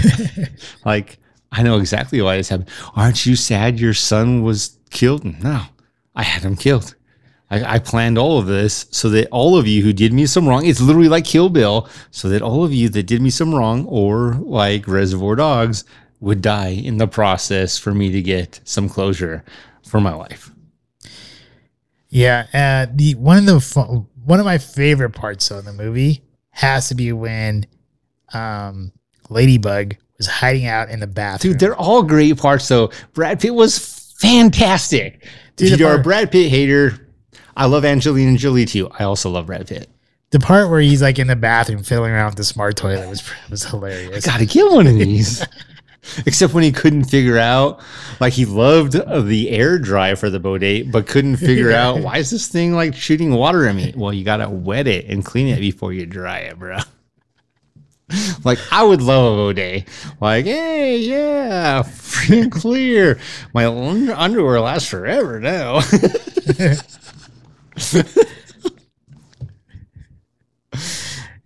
like I know exactly why this happened. Aren't you sad your son was killed? No, I had him killed. I, I planned all of this so that all of you who did me some wrong, it's literally like Kill Bill, so that all of you that did me some wrong, or like Reservoir Dogs, would die in the process for me to get some closure for my life. Yeah, uh, the one of the one of my favorite parts of the movie has to be when um, Ladybug was hiding out in the bathroom. Dude, they're all great parts So Brad Pitt was fantastic. Dude, if you're a Brad Pitt hater, I love Angelina Jolie too. I also love Brad Pitt. the part where he's like in the bathroom fiddling around with the smart toilet was was hilarious. I Gotta get one of these. Except when he couldn't figure out, like he loved uh, the air dry for the bidet, but couldn't figure out why is this thing like shooting water at me? Well, you gotta wet it and clean it before you dry it, bro. Like I would love a bidet. Like, hey, yeah, free and clear. My un- underwear lasts forever now.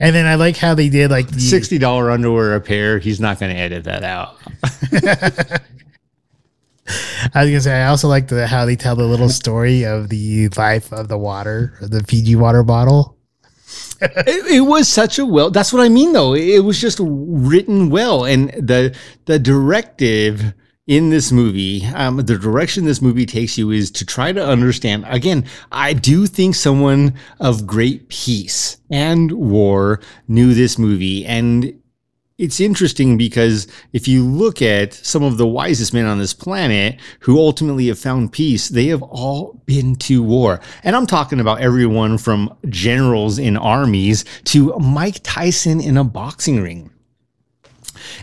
And then I like how they did like the Sixty dollar underwear a pair. He's not going to edit that out. I was gonna say I also like the how they tell the little story of the life of the water, the Fiji water bottle. it, it was such a well. That's what I mean, though. It was just written well, and the the directive in this movie, um, the direction this movie takes you is to try to understand. Again, I do think someone of great peace and war knew this movie, and it's interesting because if you look at some of the wisest men on this planet who ultimately have found peace, they have all been to war. And I'm talking about everyone from generals in armies to Mike Tyson in a boxing ring.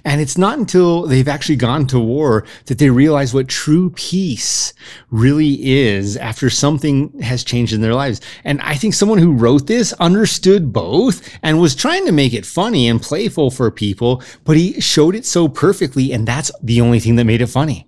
And it's not until they've actually gone to war that they realize what true peace really is after something has changed in their lives. And I think someone who wrote this understood both and was trying to make it funny and playful for people, but he showed it so perfectly. And that's the only thing that made it funny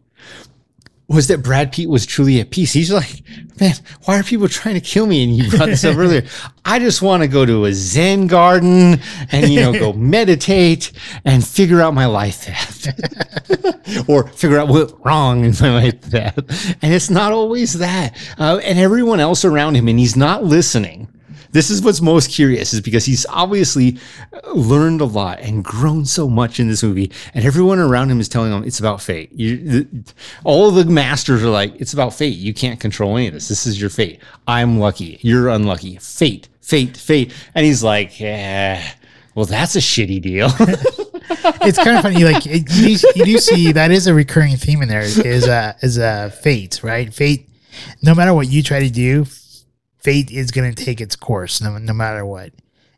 was that Brad Pitt was truly at peace. He's like, man, why are people trying to kill me? And you brought this up earlier. I just want to go to a Zen garden and, you know, go meditate and figure out my life path or figure out what wrong in my life path. And it's not always that. Uh, and everyone else around him, and he's not listening. This is what's most curious is because he's obviously learned a lot and grown so much in this movie, and everyone around him is telling him it's about fate. You, all the masters are like, it's about fate. You can't control any of this. This is your fate. I'm lucky. You're unlucky. Fate, fate, fate. And he's like, yeah, well, that's a shitty deal. it's kind of funny. Like you, you do see that is a recurring theme in there. Is uh is uh fate right? Fate. No matter what you try to do, fate is going to take its course no, no matter what.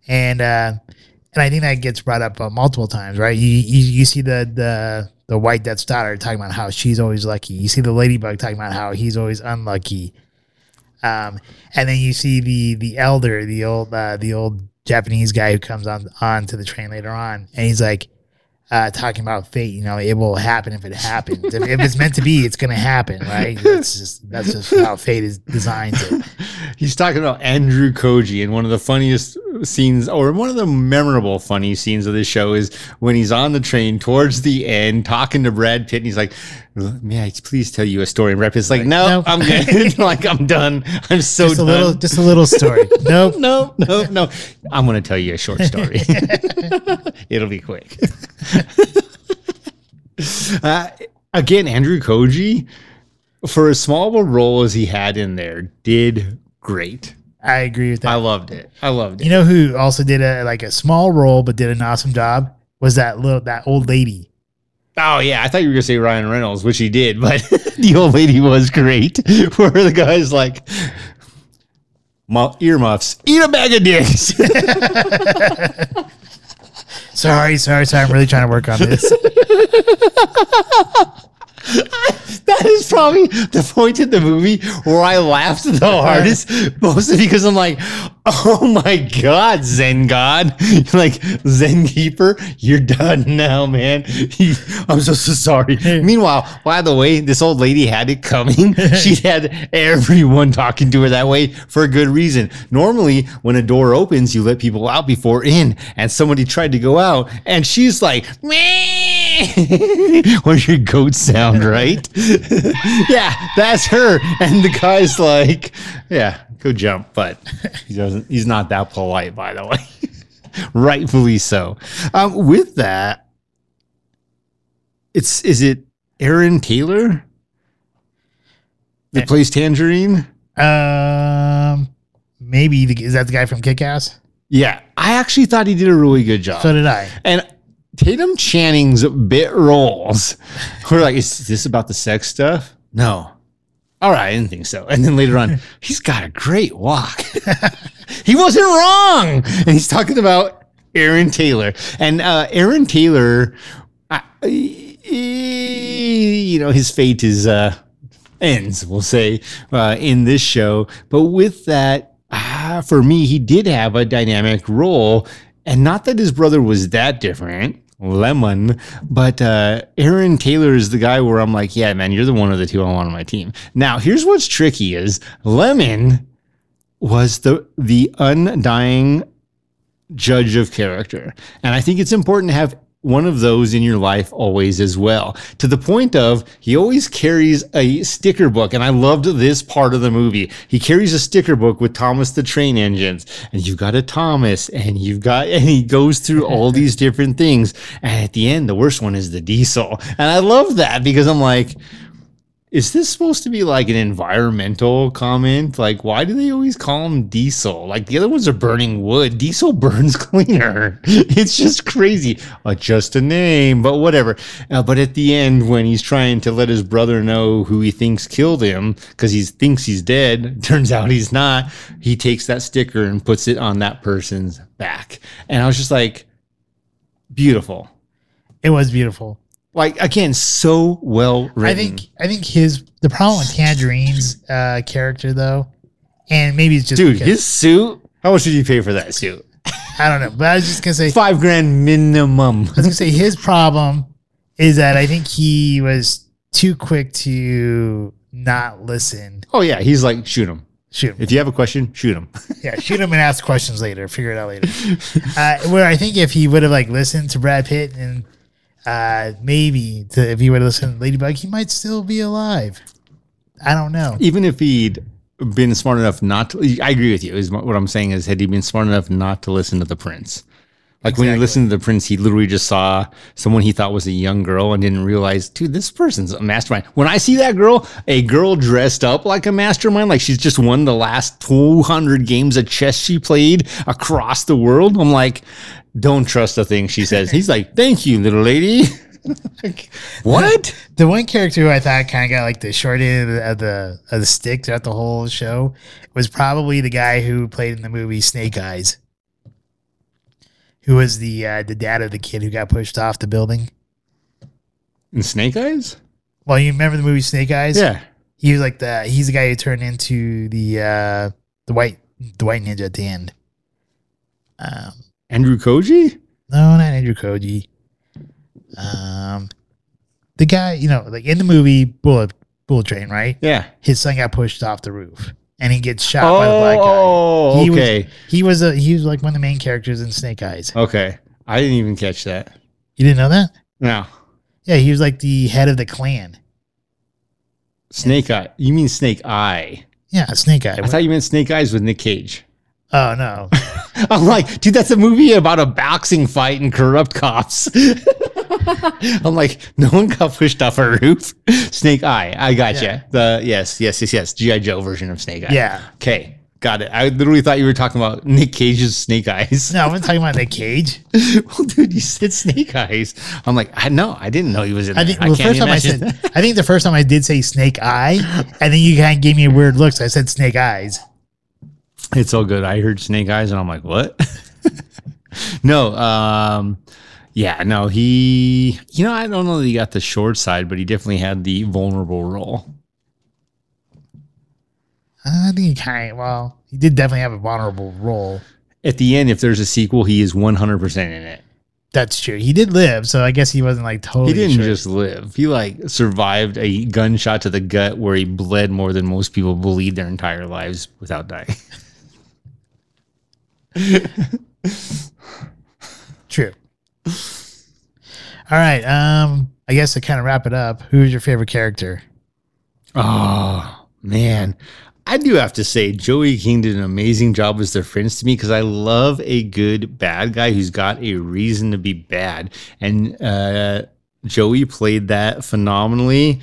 And uh, and I think that gets brought up uh, multiple times, right? You, you you see the the the white Death's daughter talking about how she's always lucky. You see the ladybug talking about how he's always unlucky. Um, and then you see the the elder, the old uh, the old Japanese guy who comes on on to the train later on, and he's like uh, talking about fate. You know, it will happen if it happens. if, if it's meant to be, it's going to happen, right? That's just that's just how fate is designed. He's talking about Andrew Koji, and one of the funniest scenes, or one of the memorable funny scenes of this show, is when he's on the train towards the end, talking to Brad Pitt, and he's like, "May I please tell you a story?" And Brad Pitt's like, "No, No. I'm good. like I'm done. I'm so Just a done." little, just a little story. Nope. no, no, no. I'm going to tell you a short story. It'll be quick. uh, again, Andrew Koji, for as small of a role as he had in there, did great. I agree with that. I loved it. I loved it. You know who also did a like a small role but did an awesome job was that little that old lady. Oh yeah, I thought you were going to say Ryan Reynolds, which he did, but the old lady was great. Where the guy's like, "Mu- earmuffs, eat a bag of dicks. Sorry, sorry, sorry. I'm really trying to work on this. That is probably the point in the movie where I laughed the hardest, mostly because I'm like, oh my God, Zen God. like, Zen Keeper, you're done now, man. I'm so, so sorry. Meanwhile, by the way, this old lady had it coming. she had everyone talking to her that way for a good reason. Normally, when a door opens, you let people out before in, and somebody tried to go out, and she's like, Meh. What's your goat sound, right? yeah, that's her. And the guy's like, yeah, go jump. But he doesn't, he's not that polite, by the way. Rightfully so. Um, with that, it's, is it Aaron Taylor that plays Tangerine? Um, maybe the, is that the guy from Kick Ass? Yeah, I actually thought he did a really good job. So did I. And Tatum Channing's bit roles were like, is this about the sex stuff? No. All right, I didn't think so. And then later on, he's got a great walk. he wasn't wrong. And he's talking about Aaron Taylor. And uh, Aaron Taylor, I, you know, his fate is uh, ends, we'll say, uh, in this show. But with that, ah, for me, he did have a dynamic role. And not that his brother was that different, Lemon, but uh, Aaron Taylor is the guy where I'm like, yeah, man, you're the one of the two I want on my team. Now, here's what's tricky is Lemon was the the undying judge of character. And I think it's important to have one of those in your life always as well. To the point of he always carries a sticker book. And I loved this part of the movie. He carries a sticker book with Thomas the Train Engines. And you've got a Thomas and you've got, and he goes through all these different things. And at the end, the worst one is the diesel. And I love that because I'm like, is this supposed to be like an environmental comment? Like, why do they always call them diesel? Like the other ones are burning wood. Diesel burns cleaner. It's just crazy. Uh, just a name, but whatever. Uh, but at the end, when he's trying to let his brother know who he thinks killed him because he thinks he's dead, turns out he's not. He takes that sticker and puts it on that person's back. And I was just like, beautiful. It was beautiful. Like again, so well written. I think I think his the problem with Tangerine's uh, character though, and maybe it's just dude, because- his suit. How much did you pay for that suit? I don't know, but I was just gonna say Five grand minimum. I was gonna say his problem is that I think he was too quick to not listen. Oh yeah, he's like shoot him. Shoot him. If you have a question, shoot him. Yeah, shoot him and ask questions later. Figure it out later. Uh, where I think if he would have like listened to Brad Pitt and uh, maybe to, if he would have listened to Ladybug, he might still be alive. I don't know. Even if he'd been smart enough not to, I agree with you. Is what I'm saying is had he been smart enough not to listen to the prince. Like when he listened to the prince, he literally just saw someone he thought was a young girl and didn't realize, dude, this person's a mastermind. When I see that girl, a girl dressed up like a mastermind, like she's just won the last 200 games of chess she played across the world, I'm like, don't trust a thing she says. He's like, thank you, little lady. What? The one character who I thought kind of got like the short end of the, of the of the stick throughout the whole show was probably the guy who played in the movie Snake Eyes, who was the uh, the dad of the kid who got pushed off the building. In Snake Eyes? Well, you remember the movie Snake Eyes? Yeah. he was like the he's the guy who turned into the uh, the white the white ninja at the end. Um, Andrew Koji? no, not Andrew Koji. Um, the guy, you know, like in the movie Bullet Bullet Train, right? Yeah. his son got pushed off the roof and he gets shot by the black guy. Oh, He was- okay. He was a he was like one of the main characters in Snake Eyes. okay. I didn't even catch that. You didn't know that? No. Yeah, he was like the head of the clan. Snake Eye. You mean Snake Eye? Yeah, Snake Eye. I thought you meant Snake Eyes with Nick Cage. Oh no, I'm like, dude, that's a movie about a boxing fight and corrupt cops. I'm like, no one got pushed off a roof. Snake Eye. I got gotcha. Yeah. The yes, yes, yes, yes. GI Joe version of Snake Eye. yeah. Okay, got it. I literally thought you were talking about Nick Cage's Snake Eyes. No, I'm talking about Nick Cage. well, dude, you said Snake Eyes. I'm like, I know, I didn't know he was in. I think well, the can't first time I said. I think the first time I did say Snake Eye, and then you kind of gave me a weird look. So I said Snake Eyes. It's all good. I heard Snake Eyes and I'm like, what? no, um, yeah, no, he, you know, I don't know that he got the short side, but he definitely had the vulnerable role. I think he kind of well, he did definitely have a vulnerable role. At the end, if there's a sequel, he is 100% in it. That's true. He did live, so I guess he wasn't like totally. He didn't sure. just live. He like survived a gunshot to the gut where he bled more than most people bleed their entire lives without dying. True. All right. Um, I guess to kind of wrap it up, who's your favorite character? Oh man, I do have to say Joey King did an amazing job as their friends to me because I love a good bad guy who's got a reason to be bad, and uh, Joey played that phenomenally.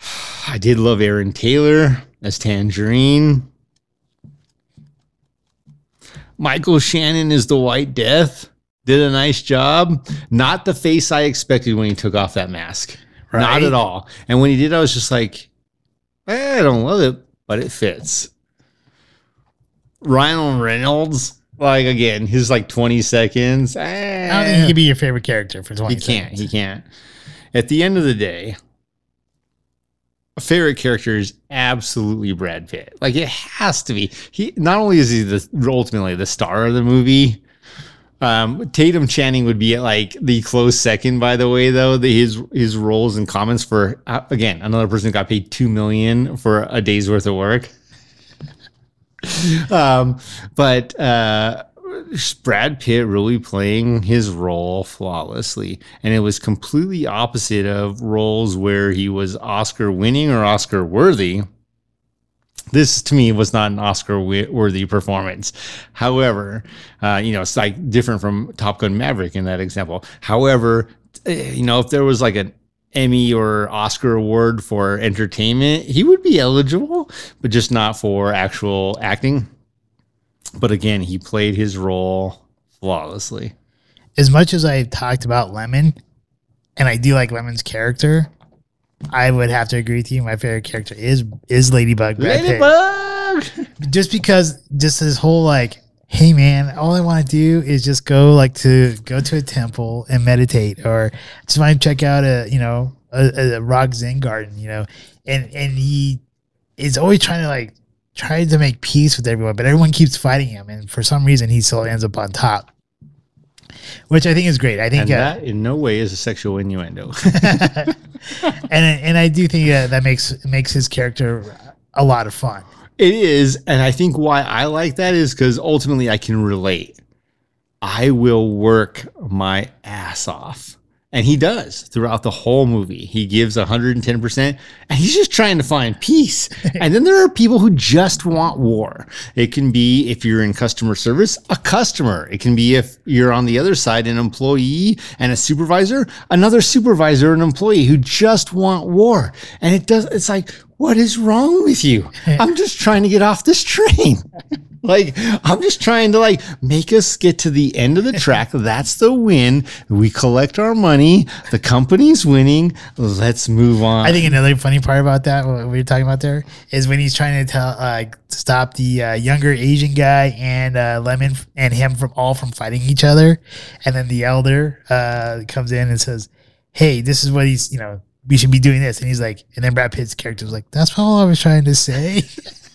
I did love Aaron Taylor as Tangerine. Michael Shannon is the White Death. Did a nice job. Not the face I expected when he took off that mask. Not at all. And when he did, I was just like, eh, I don't love it, but it fits. Ryan Reynolds, like again, his like 20 seconds. eh, I don't think he could be your favorite character for 20 he can't. seconds. He can't. At the end of the day, favorite character is absolutely Brad Pitt. Like it has to be. He not only is he the ultimately the star of the movie. Um, Tatum Channing would be at like the close second. By the way, though, the, his his roles and comments for uh, again another person got paid two million for a day's worth of work. um, but uh, Brad Pitt really playing his role flawlessly. And it was completely opposite of roles where he was Oscar winning or Oscar worthy. This to me was not an Oscar worthy performance. However, uh, you know, it's like different from Top Gun Maverick in that example. However, eh, you know, if there was like an Emmy or Oscar award for entertainment, he would be eligible, but just not for actual acting. But again, he played his role flawlessly. As much as I talked about Lemon, and I do like Lemon's character, I would have to agree with you. My favorite character is is Ladybug. Ladybug. Just because, just this whole like, hey man, all I want to do is just go like to go to a temple and meditate, or just want to check out a you know a, a rock zen garden, you know, and and he is always trying to like try to make peace with everyone, but everyone keeps fighting him, and for some reason he still ends up on top which I think is great. I think And uh, that in no way is a sexual innuendo. and and I do think uh, that makes makes his character a lot of fun. It is, and I think why I like that is because ultimately I can relate. I will work my ass off. And he does throughout the whole movie. He gives 110%, and he's just trying to find peace. and then there are people who just want war. It can be, if you're in customer service, a customer. It can be, if you're on the other side, an employee and a supervisor, another supervisor, an employee who just want war. And it does, it's like, what is wrong with you? I'm just trying to get off this train. like I'm just trying to like make us get to the end of the track. That's the win. We collect our money. The company's winning. Let's move on. I think another funny part about that, what we were talking about there, is when he's trying to tell, uh, stop the uh, younger Asian guy and uh, Lemon and him from all from fighting each other, and then the elder uh, comes in and says, "Hey, this is what he's, you know, we should be doing this," and he's like, and then Brad Pitt's character was like, "That's all I was trying to say."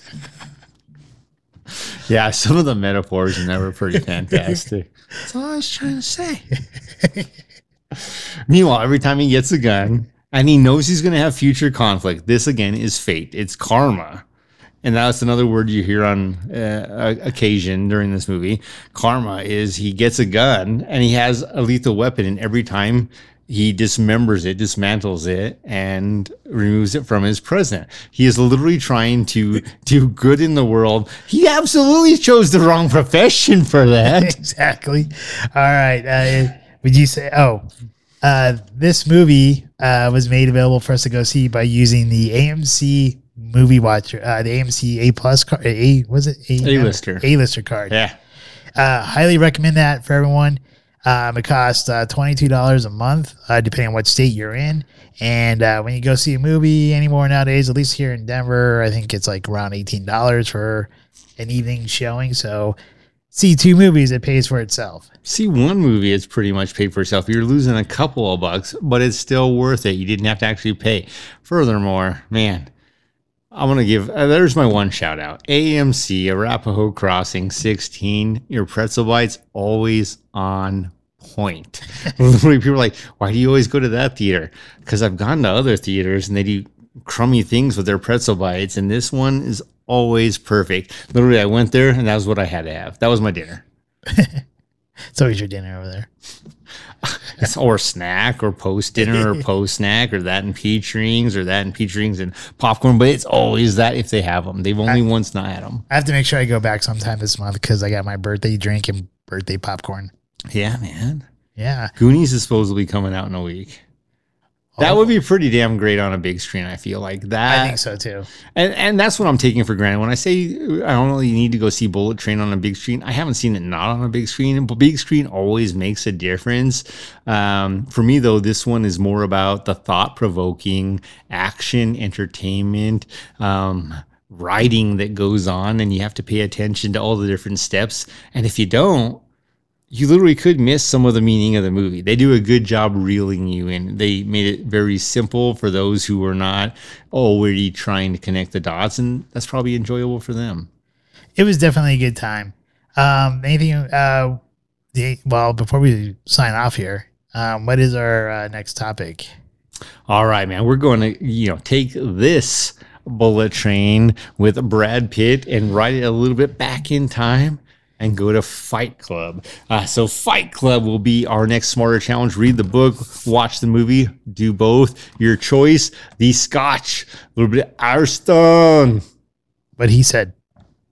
yeah, some of the metaphors in that were pretty fantastic. That's all I was trying to say. Meanwhile, every time he gets a gun and he knows he's going to have future conflict, this again is fate. It's karma. And that's another word you hear on uh, occasion during this movie. Karma is he gets a gun and he has a lethal weapon, and every time he dismembers it, dismantles it, and removes it from his present. He is literally trying to do good in the world. He absolutely chose the wrong profession for that. exactly. All right. Uh, would you say? Oh, uh, this movie uh, was made available for us to go see by using the AMC Movie Watcher, uh, the AMC A Plus card. A was it A lister? A lister card. Yeah. Uh, highly recommend that for everyone. Um, it costs uh, $22 a month, uh, depending on what state you're in. And uh, when you go see a movie anymore nowadays, at least here in Denver, I think it's like around $18 for an evening showing. So see two movies, it pays for itself. See one movie, it's pretty much paid for itself. You're losing a couple of bucks, but it's still worth it. You didn't have to actually pay. Furthermore, man, I want to give, uh, there's my one shout out. AMC, Arapahoe Crossing 16, your pretzel bites always on point. Literally, people are like, why do you always go to that theater? Because I've gone to other theaters and they do crummy things with their pretzel bites, and this one is always perfect. Literally, I went there and that was what I had to have. That was my dinner. it's always your dinner over there. or snack or post dinner or post snack or that and peach rings or that and peach rings and popcorn. But it's always that if they have them. They've only I, once not had them. I have to make sure I go back sometime this month because I got my birthday drink and birthday popcorn. Yeah, man. Yeah. Goonies is supposedly coming out in a week. That would be pretty damn great on a big screen. I feel like that. I think so too. And and that's what I'm taking for granted when I say I don't really need to go see Bullet Train on a big screen. I haven't seen it not on a big screen. But big screen always makes a difference. Um, for me though, this one is more about the thought provoking action, entertainment. Um, writing that goes on and you have to pay attention to all the different steps and if you don't you literally could miss some of the meaning of the movie. They do a good job reeling you in. They made it very simple for those who are not already trying to connect the dots, and that's probably enjoyable for them. It was definitely a good time. Um, anything? Uh, the, well, before we sign off here, um, what is our uh, next topic? All right, man. We're going to you know take this bullet train with Brad Pitt and ride it a little bit back in time and go to Fight Club. Uh, so, Fight Club will be our next smarter challenge. Read the book, watch the movie, do both. Your choice. The Scotch, a little bit of Arstone. But he said,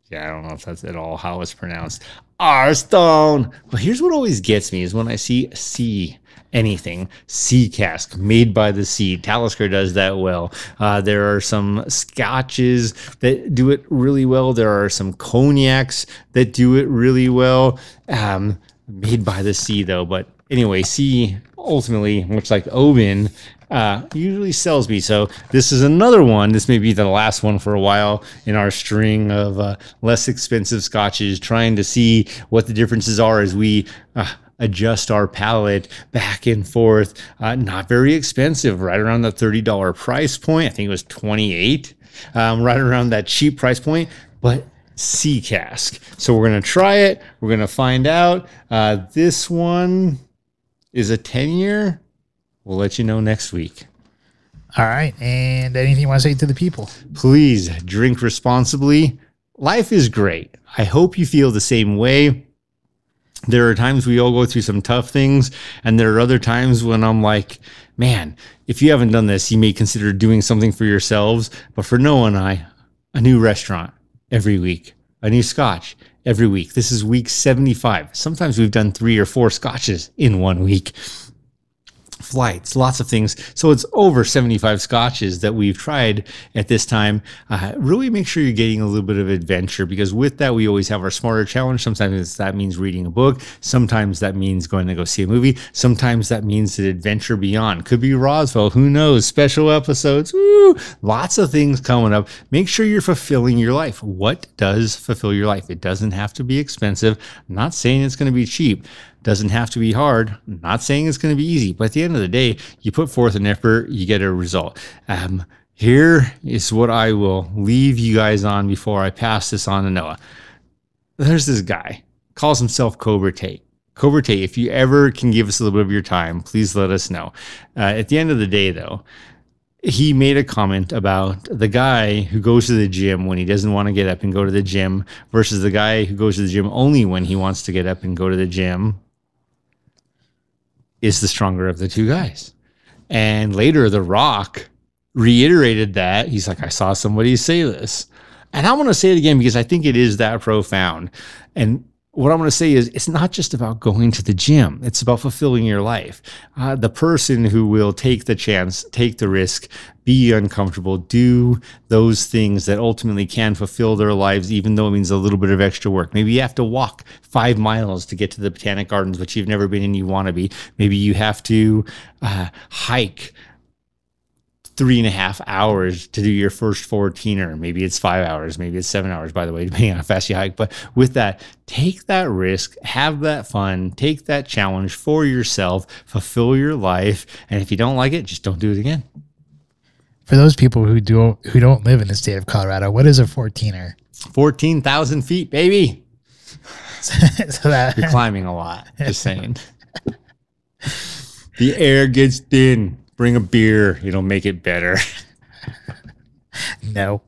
Yeah, I don't know if that's at all how it's pronounced. Arstone. But here's what always gets me is when I see C anything. Sea cask made by the sea. Talisker does that well. Uh, there are some scotches that do it really well. There are some cognacs that do it really well. Um, made by the sea though. But anyway sea ultimately much like oban uh, usually sells me. So this is another one. This may be the last one for a while in our string of uh, less expensive scotches, trying to see what the differences are as we uh, adjust our palate back and forth. Uh, not very expensive, right around the thirty dollar price point. I think it was twenty eight, um, right around that cheap price point, but. Sea cask. So we're gonna try it. We're gonna find out. Uh, this one is a ten year. We'll let you know next week. All right. And anything you want to say to the people? Please drink responsibly. Life is great. I hope you feel the same way. There are times we all go through some tough things, and there are other times when I'm like, man, if you haven't done this, you may consider doing something for yourselves. But for Noah and I, a new restaurant every week, a new scotch every week. This is week 75. Sometimes we've done three or four scotches in one week flights, lots of things. So it's over 75 scotches that we've tried at this time. Uh, really make sure you're getting a little bit of adventure because with that, we always have our smarter challenge. Sometimes that means reading a book. Sometimes that means going to go see a movie. Sometimes that means an adventure beyond. Could be Roswell. Who knows? Special episodes. Woo! Lots of things coming up. Make sure you're fulfilling your life. What does fulfill your life? It doesn't have to be expensive. I'm not saying it's going to be cheap doesn't have to be hard. I'm not saying it's going to be easy, but at the end of the day, you put forth an effort, you get a result. Um, here is what I will leave you guys on before I pass this on to Noah. There's this guy, calls himself Cobra Tate. Cobra Tate, if you ever can give us a little bit of your time, please let us know. Uh, at the end of the day, though, he made a comment about the guy who goes to the gym when he doesn't want to get up and go to the gym versus the guy who goes to the gym only when he wants to get up and go to the gym is the stronger of the two guys. And later, The Rock reiterated that. He's like, I saw somebody say this. And I want to say it again because I think it is that profound. And what I'm going to say is it's not just about going to the gym, it's about fulfilling your life. Uh, the person who will take the chance, take the risk, be uncomfortable, do those things that ultimately can fulfill their lives, even though it means a little bit of extra work. Maybe you have to walk five miles to get to the Botanic Gardens, which you've never been and you want to be. Maybe you have to uh, hike three and a half hours to do your first 14er. Maybe it's five hours, maybe it's seven hours, by the way, depending on how fast you hike. But with that, take that risk, have that fun, take that challenge for yourself, fulfill your life. And if you don't like it, just don't do it again. For those people who do who don't live in the state of Colorado, what is a 14er? 14,000 feet, baby. so that You're climbing a lot, just saying. the air gets thin. Bring a beer, it'll make it better. no.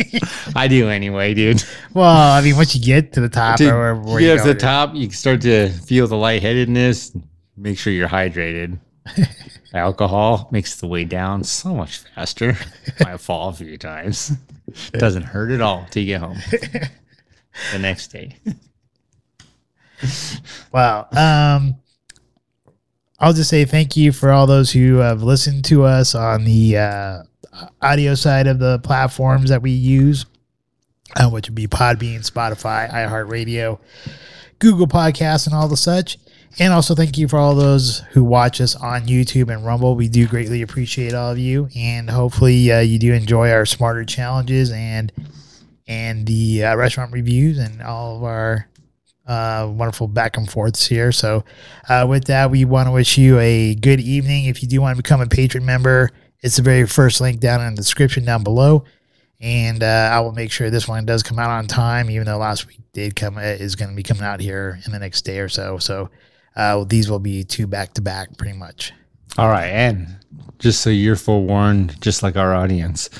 I do anyway, dude. well, I mean, once you get to the top, to or where, where get you to the top, you can start to feel the lightheadedness. Make sure you're hydrated. Alcohol makes the way down so much faster. I fall a few times. Doesn't hurt at all till you get home. the next day. Wow. Um, I'll just say thank you for all those who have listened to us on the uh, audio side of the platforms that we use, uh, which would be Podbean, Spotify, iHeartRadio, Google Podcasts, and all the such. And also thank you for all those who watch us on YouTube and Rumble. We do greatly appreciate all of you, and hopefully uh, you do enjoy our smarter challenges and and the uh, restaurant reviews and all of our uh, wonderful back and forths here. So, uh, with that, we want to wish you a good evening. If you do want to become a patron member, it's the very first link down in the description down below. And uh, I will make sure this one does come out on time, even though last week did come is going to be coming out here in the next day or so. So, uh, these will be two back to back, pretty much. All right. And just so you're forewarned, just like our audience,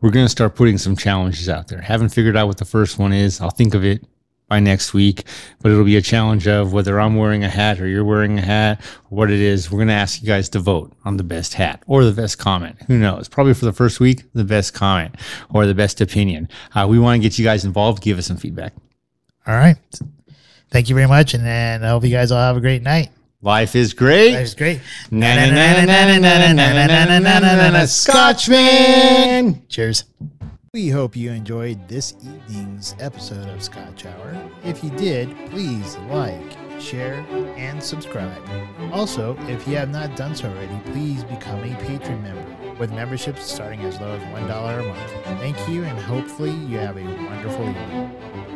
we're going to start putting some challenges out there. Haven't figured out what the first one is. I'll think of it by next week, but it'll be a challenge of whether I'm wearing a hat or you're wearing a hat, what it is. We're going to ask you guys to vote on the best hat or the best comment. Who knows? Probably for the first week, the best comment or the best opinion. Uh, we want to get you guys involved. Give us some feedback. All right. Thank you very much. And, and I hope you guys all have a great night. Life is great. Life is great. Scotchman. Cheers. We hope you enjoyed this evening's episode of Scotch Hour. If you did, please like, share, and subscribe. Also, if you have not done so already, please become a Patreon member with memberships starting as low as $1 a month. Thank you, and hopefully, you have a wonderful evening.